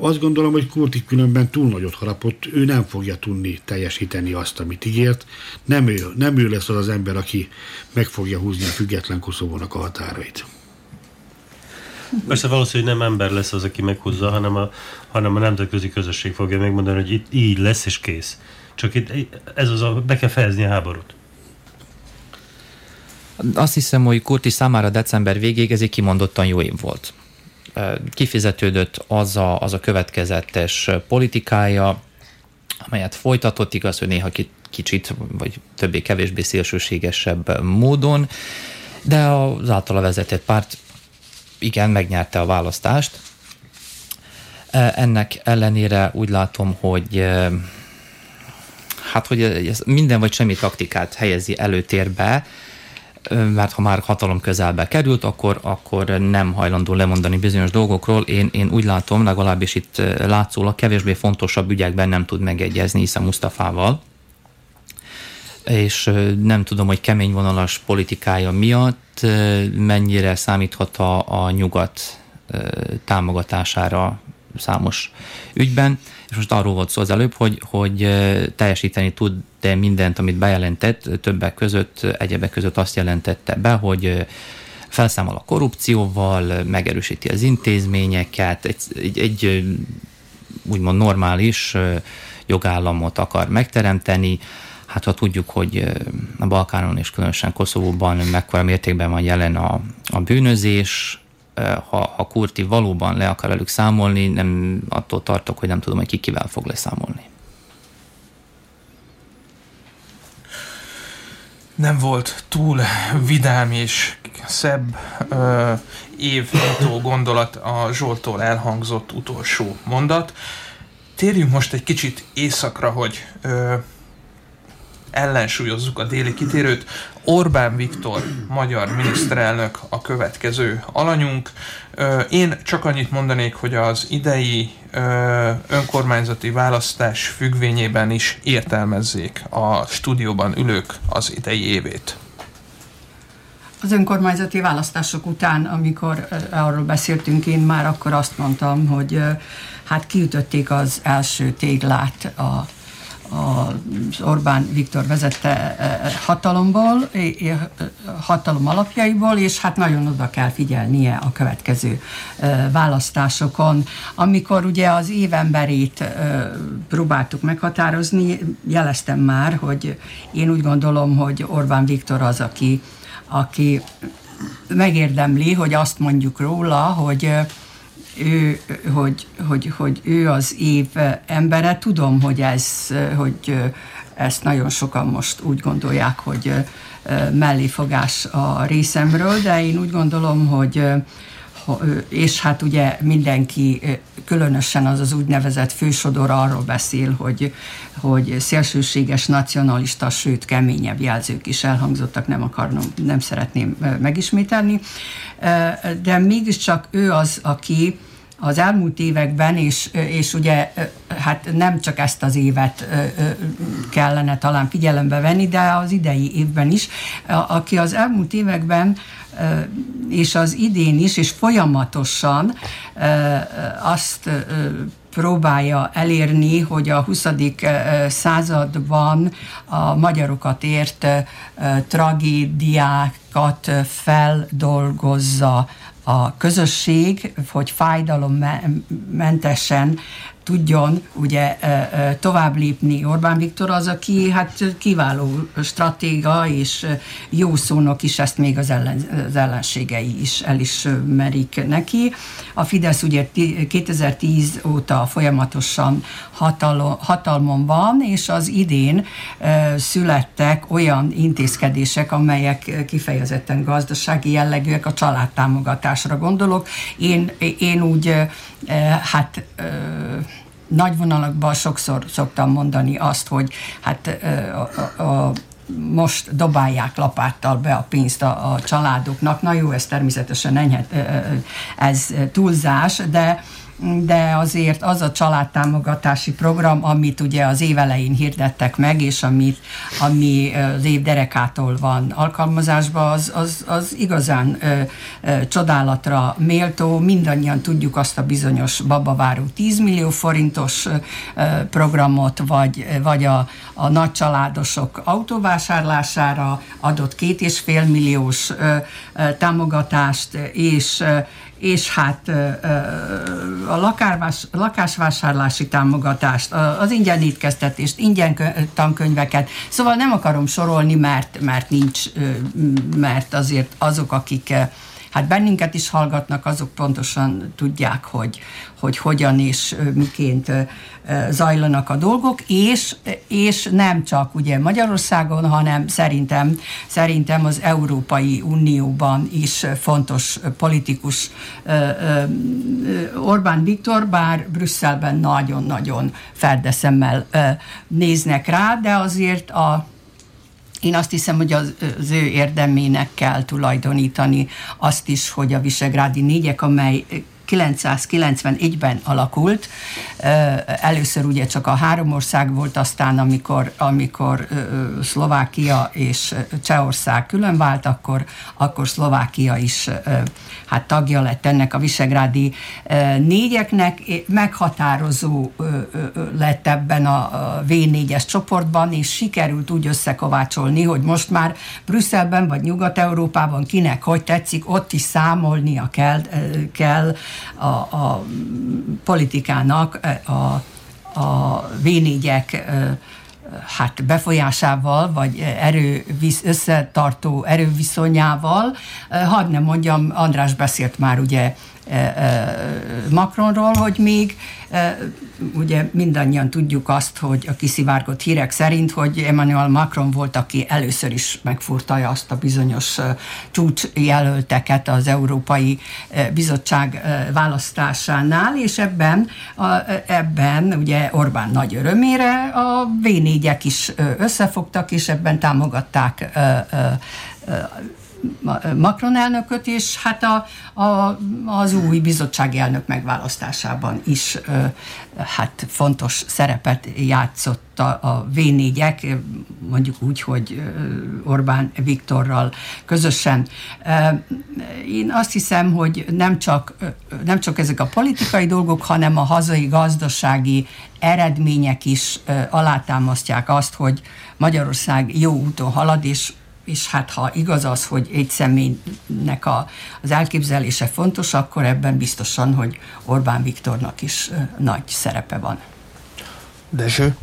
Azt gondolom, hogy Kurti különben túl nagyot harapott, ő nem fogja tudni teljesíteni azt, amit ígért. Nem ő, nem ő lesz az az ember, aki meg fogja húzni a független Koszovónak a határait. Persze valószínűleg nem ember lesz az, aki meghúzza, hanem a, hanem a nemzetközi közösség fogja megmondani, hogy itt így lesz és kész. Csak itt ez az a, be kell fejezni a háborút. Azt hiszem, hogy Kurti számára december végéig ez egy kimondottan jó év volt. Kifizetődött az a, az a következetes politikája, amelyet folytatott, igaz, hogy néha kicsit, vagy többé-kevésbé szélsőségesebb módon, de az általa vezetett párt igen, megnyerte a választást. Ennek ellenére úgy látom, hogy hát, hogy ez minden vagy semmi taktikát helyezi előtérbe, mert ha már hatalom közelbe került, akkor, akkor nem hajlandó lemondani bizonyos dolgokról. Én, én úgy látom, legalábbis itt látszólag kevésbé fontosabb ügyekben nem tud megegyezni Isza Mustafával és nem tudom, hogy kemény vonalas politikája miatt mennyire számíthat a, a nyugat támogatására számos ügyben, és most arról volt szó az előbb, hogy, hogy teljesíteni tud de mindent, amit bejelentett, többek között, egyebek között azt jelentette be, hogy felszámol a korrupcióval, megerősíti az intézményeket, egy, egy, egy úgymond normális jogállamot akar megteremteni, Hát ha tudjuk, hogy a Balkánon és különösen Koszovóban mekkora mértékben van jelen a, a bűnözés, ha, ha Kurti valóban le akar velük számolni, nem attól tartok, hogy nem tudom, hogy ki kivel fog leszámolni. nem volt túl vidám és szebb ö, évnyitó gondolat a Zsoltól elhangzott utolsó mondat. Térjünk most egy kicsit északra, hogy ö, ellensúlyozzuk a déli kitérőt. Orbán Viktor, magyar miniszterelnök a következő alanyunk. Én csak annyit mondanék, hogy az idei önkormányzati választás függvényében is értelmezzék a stúdióban ülők az idei évét. Az önkormányzati választások után, amikor arról beszéltünk, én már akkor azt mondtam, hogy hát kiütötték az első téglát a az Orbán Viktor vezette e, e, hatalomból, hatalom alapjaiból, és hát nagyon oda kell figyelnie a következő e, választásokon. Amikor ugye az évemberét próbáltuk meghatározni, jeleztem már, hogy én úgy gondolom, hogy Orbán Viktor az, aki, aki megérdemli, hogy azt mondjuk róla, hogy ő, hogy, hogy, hogy ő az év embere. Tudom, hogy ez, hogy ezt nagyon sokan most úgy gondolják, hogy melléfogás a részemről, de én úgy gondolom, hogy és hát ugye mindenki, különösen az az úgynevezett fősodor arról beszél, hogy, hogy szélsőséges nacionalista, sőt keményebb jelzők is elhangzottak, nem akarnom, nem szeretném megismételni, de mégiscsak ő az, aki az elmúlt években, és, és ugye hát nem csak ezt az évet kellene talán figyelembe venni, de az idei évben is, aki az elmúlt években és az idén is, és folyamatosan azt próbálja elérni, hogy a 20. században a magyarokat ért tragédiákat feldolgozza a közösség, hogy fájdalommentesen tudjon ugye tovább lépni. Orbán Viktor az, aki hát kiváló stratéga és jó szónok is, ezt még az, ellen, az ellenségei is elismerik neki. A Fidesz ugye 2010 óta folyamatosan hatalom, hatalmon van, és az idén születtek olyan intézkedések, amelyek kifejezetten gazdasági jellegűek, a családtámogatásra gondolok. Én, én úgy hát nagy vonalakban sokszor szoktam mondani azt, hogy hát a, a, a most dobálják lapáttal be a pénzt a, a családoknak. Na jó, ez természetesen enyhet, ez túlzás, de de azért az a családtámogatási program, amit ugye az évelején hirdettek meg, és amit, ami az év derekától van alkalmazásban, az, az, az igazán ö, ö, csodálatra méltó. Mindannyian tudjuk azt a bizonyos babaváró 10 millió forintos ö, programot, vagy, vagy a, a nagycsaládosok autóvásárlására adott két és fél milliós ö, ö, támogatást, és és hát a lakárvás, lakásvásárlási támogatást, az ingyen étkeztetést, ingyen tankönyveket, szóval nem akarom sorolni, mert, mert nincs, mert azért azok, akik hát bennünket is hallgatnak, azok pontosan tudják, hogy, hogy hogyan és miként zajlanak a dolgok, és, és nem csak ugye Magyarországon, hanem szerintem, szerintem az Európai Unióban is fontos politikus Orbán Viktor, bár Brüsszelben nagyon-nagyon ferdeszemmel néznek rá, de azért a én azt hiszem, hogy az, az ő érdemének kell tulajdonítani azt is, hogy a Visegrádi négyek, amely 991-ben alakult. Először ugye csak a három ország volt, aztán amikor, amikor Szlovákia és Csehország külön vált, akkor, akkor Szlovákia is hát tagja lett ennek a visegrádi négyeknek. Meghatározó lett ebben a V4-es csoportban, és sikerült úgy összekovácsolni, hogy most már Brüsszelben vagy Nyugat-Európában kinek hogy tetszik, ott is számolnia kell, kell a, a politikának a, a v hát befolyásával, vagy erő összetartó erőviszonyával. Hadd nem mondjam, András beszélt már ugye Macronról, hogy még ugye mindannyian tudjuk azt, hogy a kiszivárgott hírek szerint, hogy Emmanuel Macron volt, aki először is megfurtaja azt a bizonyos csúcs jelölteket az Európai Bizottság választásánál, és ebben, ebben ugye Orbán nagy örömére a v is összefogtak, és ebben támogatták Macron elnököt, és hát a, a, az új bizottsági elnök megválasztásában is hát fontos szerepet játszott a, a V4-ek, mondjuk úgy, hogy Orbán Viktorral közösen. Én azt hiszem, hogy nem csak, nem csak ezek a politikai dolgok, hanem a hazai gazdasági eredmények is alátámasztják azt, hogy Magyarország jó úton halad, és és hát ha igaz az, hogy egy személynek a, az elképzelése fontos, akkor ebben biztosan, hogy Orbán Viktornak is nagy szerepe van. Dezső?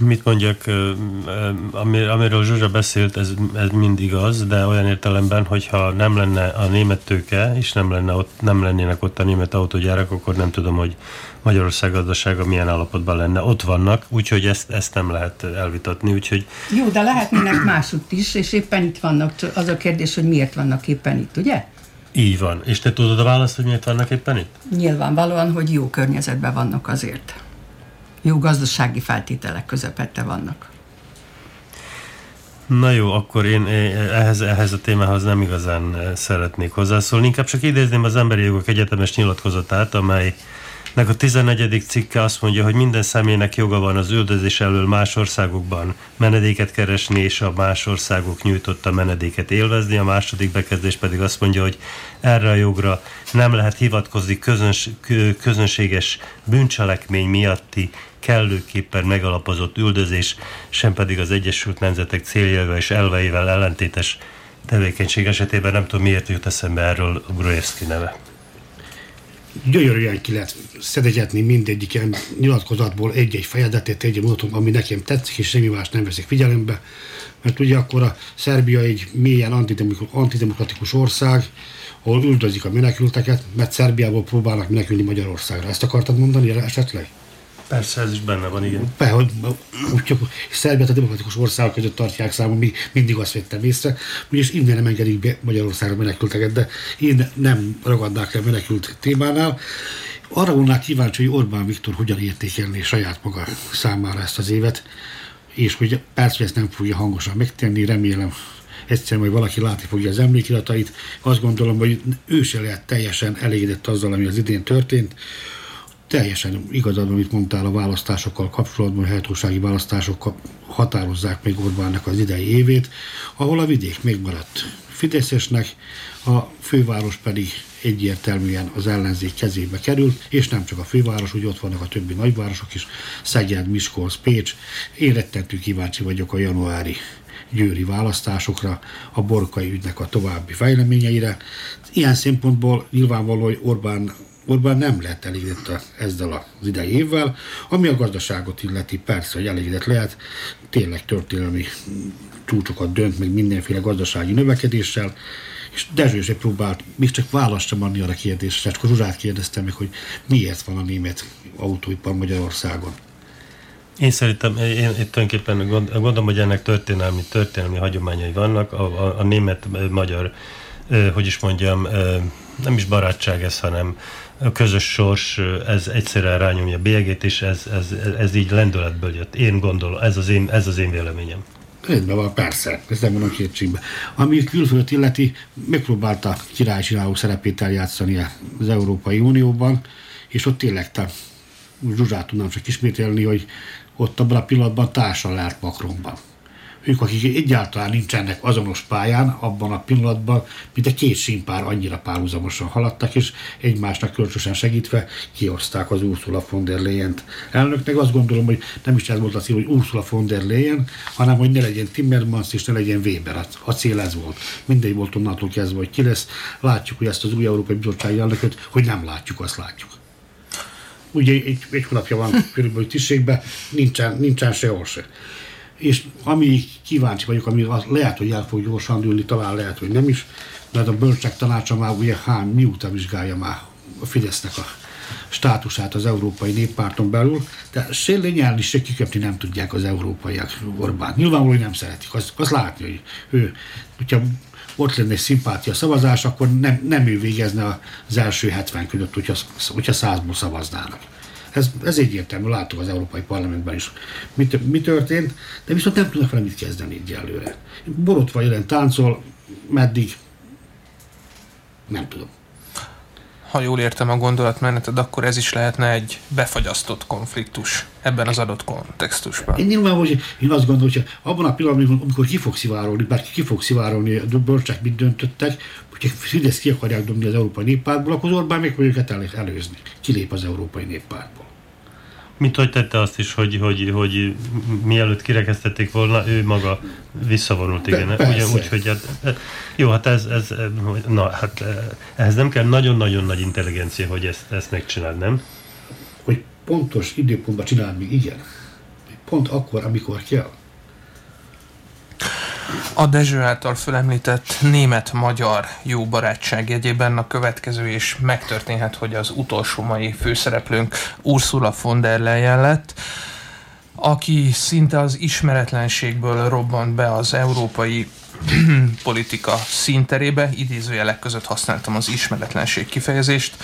Mit mondjak, amiről Zsuzsa beszélt, ez, ez mind igaz, de olyan értelemben, hogyha nem lenne a német tőke, és nem, lenne ott, nem lennének ott a német autógyárak, akkor nem tudom, hogy Magyarország gazdasága milyen állapotban lenne. Ott vannak, úgyhogy ezt, ezt nem lehet elvitatni. Úgyhogy... Jó, de lehetnének másutt is, és éppen itt vannak. Az a kérdés, hogy miért vannak éppen itt, ugye? Így van. És te tudod a választ, hogy miért vannak éppen itt? Nyilvánvalóan, hogy jó környezetben vannak azért. Jó gazdasági feltételek közepette vannak. Na jó, akkor én ehhez, ehhez a témához nem igazán szeretnék hozzászólni. Inkább csak idézném az Emberi Jogok Egyetemes nyilatkozatát, amely nek a 14. cikke azt mondja, hogy minden személynek joga van az üldözés elől más országokban menedéket keresni, és a más országok nyújtotta menedéket élvezni. A második bekezdés pedig azt mondja, hogy erre a jogra nem lehet hivatkozni közöns, közönséges bűncselekmény miatti kellőképpen megalapozott üldözés, sem pedig az Egyesült Nemzetek céljával és elveivel ellentétes tevékenység esetében nem tudom miért jut eszembe erről Grojevski neve gyönyörűen ki lehet szedegyetni mindegyik ilyen nyilatkozatból egy-egy fejezetet, egy mondatom, ami nekem tetszik, és semmi más nem veszik figyelembe. Mert ugye akkor a Szerbia egy mélyen antidemokratikus ország, ahol üldözik a menekülteket, mert Szerbiából próbálnak menekülni Magyarországra. Ezt akartad mondani esetleg? Persze, ez is benne van, igen. Be, hogy úgy, Szerbiát a demokratikus országok között tartják számon, mi mindig azt vettem észre, és innen nem engedik be Magyarországra menekülteket, de én nem ragadnák el menekült témánál. Arra volnák kíváncsi, hogy Orbán Viktor hogyan értékelné saját maga számára ezt az évet, és hogy persze, hogy ezt nem fogja hangosan megtenni, remélem egyszerűen majd valaki látni fogja az emlékiratait. Azt gondolom, hogy ő se lehet teljesen elégedett azzal, ami az idén történt teljesen igazad, amit mondtál a választásokkal kapcsolatban, a helyhatósági választások határozzák még Orbánnak az idei évét, ahol a vidék még maradt Fideszesnek, a főváros pedig egyértelműen az ellenzék kezébe került, és nem csak a főváros, úgy ott vannak a többi nagyvárosok is, Szeged, Miskolc, Pécs. Én rettentő kíváncsi vagyok a januári győri választásokra, a borkai ügynek a további fejleményeire. Ilyen szempontból nyilvánvaló, hogy Orbán Orbán nem lehet elégedett ezzel az idei évvel, ami a gazdaságot illeti, persze, hogy elégedett lehet, tényleg történelmi csúcsokat dönt, meg mindenféle gazdasági növekedéssel, és Dezső se próbált még csak választ sem adni arra kérdésre, csak Zsuzsát kérdeztem meg, hogy miért van a német autóipar Magyarországon. Én szerintem, én, én tulajdonképpen gondolom, hogy ennek történelmi, történelmi hagyományai vannak. A, a, a német-magyar, hogy is mondjam, nem is barátság ez, hanem a közös sors, ez egyszerűen rányomja a bélyegét, és ez, ez, ez így lendületből jött. Én gondolom, ez az én, ez az én véleményem. Rendben van, persze, ez nem a kétségbe. Ami külföldet illeti, megpróbálta királycsináló szerepét eljátszani az Európai Unióban, és ott tényleg te Zsuzsát tudnám csak ismételni, hogy ott abban a pillanatban társan lehet Macronban ők, akik egyáltalán nincsenek azonos pályán, abban a pillanatban, mint a két színpár annyira párhuzamosan haladtak, és egymásnak kölcsösen segítve kioszták az Ursula von der Leyen-t. Elnöknek azt gondolom, hogy nem is ez volt a cél, hogy Ursula von der Leyen, hanem hogy ne legyen Timmermans és ne legyen Weber. A cél ez volt. Mindegy volt onnantól kezdve, hogy ki lesz. Látjuk, hogy ezt az új Európai Bizottsági elnököt, hogy nem látjuk, azt látjuk. Ugye egy, egy hónapja van körülbelül tisztségben, nincsen, nincsen sehol se és ami kíváncsi vagyok, ami az lehet, hogy el fog gyorsan dőlni, talán lehet, hogy nem is, mert a bölcsek tanácsa már ugye hány, miután vizsgálja már a Fidesznek a státusát az Európai Néppárton belül, de lényelni, se kiköpni nem tudják az európaiak Orbán. Nyilvánvalóan, nem szeretik. Azt, azt látni, hogy ő, hogyha ott lenne egy szimpátia szavazás, akkor nem, nem ő végezne az első 70 között, hogyha, hogyha százból szavaznának. Ez, ez egyértelmű, látok az Európai Parlamentben is, mi, mi történt, de viszont nem tudnak vele mit kezdeni így előre. Borotva jelen táncol, meddig, nem tudom ha jól értem a gondolatmeneted, akkor ez is lehetne egy befagyasztott konfliktus ebben az adott kontextusban. Én nyilván, hogy én azt gondolom, hogy abban a pillanatban, amikor ki fog szivárolni, bár ki fog szivárolni, a bölcsek mit döntöttek, hogyha Fidesz ki akarják dobni az Európai Néppártból, akkor Orbán még őket előzni. Kilép az Európai Néppártból. Mint hogy tette azt is, hogy, hogy, hogy mielőtt kirekesztették volna, ő maga visszavonult, igen. Ugye, úgy, hogy hát, jó, hát ez, ez, na, hát ehhez nem kell nagyon-nagyon nagy intelligencia, hogy ezt, ezt megcsináld, nem? Hogy pontos időpontban csináld még, igen. Pont akkor, amikor kell. A Dezső által fölemlített német-magyar jó barátság jegyében a következő és megtörténhet, hogy az utolsó mai főszereplőnk Ursula von der Leyen lett, aki szinte az ismeretlenségből robbant be az európai politika színterébe, idézőjelek között használtam az ismeretlenség kifejezést,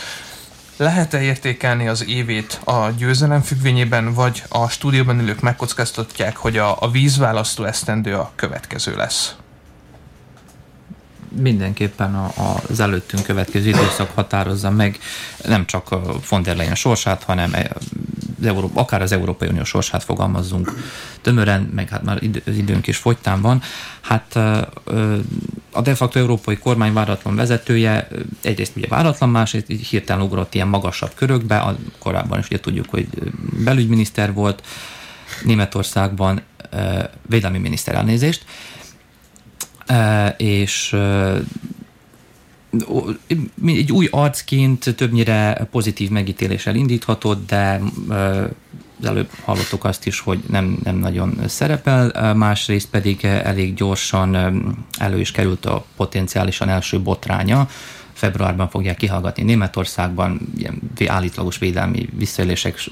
lehet-e értékelni az évét a győzelem függvényében, vagy a stúdióban ülők megkockáztatják, hogy a, a vízválasztó esztendő a következő lesz? mindenképpen a, az előttünk következő időszak határozza meg nem csak von der Leyen sorsát, hanem az Európa, akár az Európai Unió sorsát fogalmazzunk tömören, meg hát már idő, időnk is fogytán van. Hát a de facto európai kormány váratlan vezetője egyrészt ugye váratlan, másrészt így hirtelen ugrott ilyen magasabb körökbe, a, korábban is ugye tudjuk, hogy belügyminiszter volt Németországban, védelmi miniszter elnézést, és egy új arcként többnyire pozitív megítéléssel indíthatott, de előbb hallottuk azt is, hogy nem, nem nagyon szerepel, másrészt pedig elég gyorsan elő is került a potenciálisan első botránya, februárban fogják kihallgatni Németországban, ilyen állítlagos védelmi visszaélések,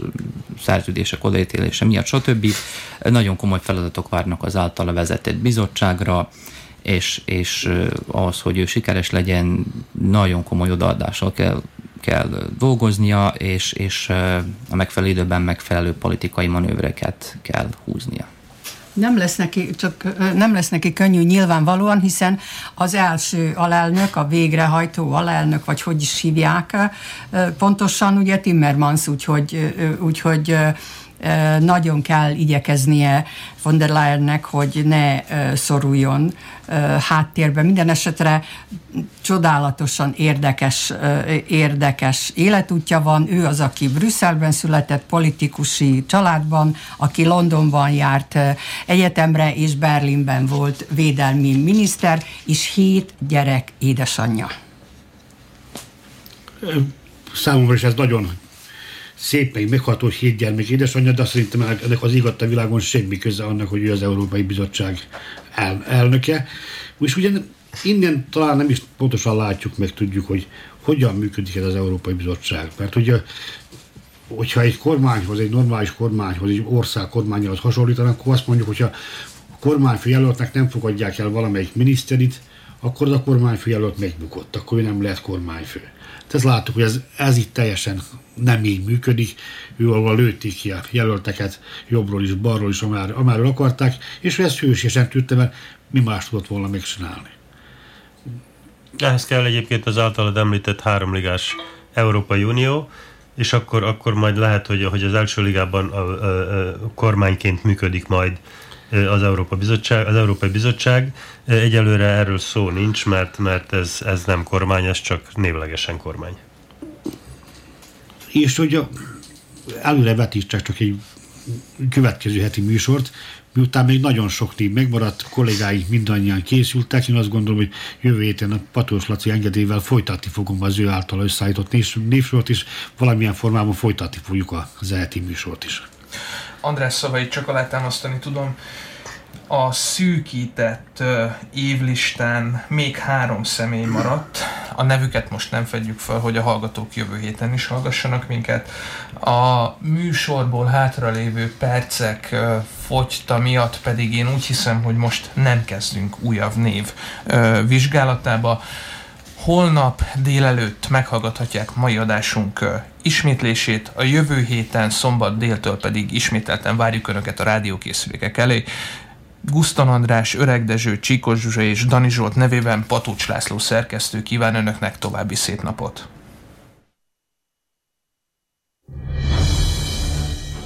szerződések odaítélése miatt, stb. Nagyon komoly feladatok várnak az általa vezetett bizottságra, és, és ahhoz, hogy ő sikeres legyen, nagyon komoly odaadással kell, kell dolgoznia, és, és a megfelelő időben megfelelő politikai manővreket kell húznia. Nem lesz, neki, csak nem lesz neki könnyű nyilvánvalóan, hiszen az első alelnök, a végrehajtó alelnök, vagy hogy is hívják, pontosan ugye Timmermans, úgyhogy, úgyhogy nagyon kell igyekeznie von der Leyennek, hogy ne szoruljon háttérbe. Minden esetre csodálatosan érdekes, érdekes életútja van. Ő az, aki Brüsszelben született, politikusi családban, aki Londonban járt egyetemre, és Berlinben volt védelmi miniszter, és hét gyerek édesanyja. Számomra is ez nagyon szép, meg megható hét gyermek édesanyja, de szerintem ennek az igatta világon semmi köze annak, hogy ő az Európai Bizottság el, elnöke. És ugye innen talán nem is pontosan látjuk, meg tudjuk, hogy hogyan működik ez az Európai Bizottság. Mert ugye hogyha egy kormányhoz, egy normális kormányhoz, egy ország kormányhoz hasonlítanak, akkor azt mondjuk, hogyha a kormányfő jelöltnek nem fogadják el valamelyik miniszterit, akkor az a kormányfő jelölt megbukott, akkor ő nem lehet kormányfő. Tehát láttuk, hogy ez, ez itt teljesen nem így működik. Ő ahol lőtték ki a jelölteket jobbról is, balról is, amár, amáról akarták, és ezt hősiesen tűrte, mert mi más tudott volna megcsinálni. Ehhez kell egyébként az általad említett háromligás Európai Unió, és akkor, akkor majd lehet, hogy, hogy az első ligában a, a, a kormányként működik majd az Európa Bizottság, az Európai Bizottság. Egyelőre erről szó nincs, mert, mert ez, ez nem kormány, ez csak névlegesen kormány. És hogy a, előre vetítsek csak egy következő heti műsort, miután még nagyon sok név megmaradt, kollégáink mindannyian készültek, én azt gondolom, hogy jövő héten a Patós Laci engedélyvel folytatni fogom az ő által összeállított névsort is, valamilyen formában folytatni fogjuk az heti műsort is. András szavait csak alátámasztani tudom. a szűkített évlistán még három személy maradt. A nevüket most nem fedjük fel, hogy a hallgatók jövő héten is hallgassanak minket. A műsorból hátralévő percek fogyta miatt pedig én úgy hiszem, hogy most nem kezdünk újabb név vizsgálatába. Holnap délelőtt meghallgathatják mai adásunk ismétlését, a jövő héten szombat déltől pedig ismételten várjuk Önöket a rádiókészülékek elé. Gusztan András, Öreg Dezső, Csíkos Zsuzsa és Dani Zsolt nevében Patucs László szerkesztő kíván Önöknek további szép napot.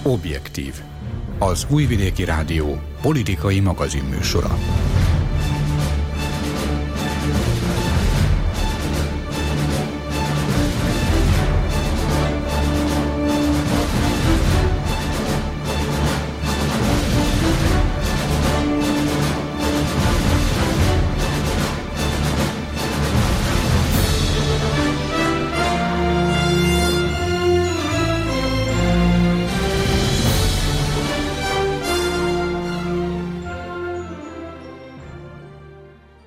Objektív. Az Újvidéki Rádió politikai magazinműsora.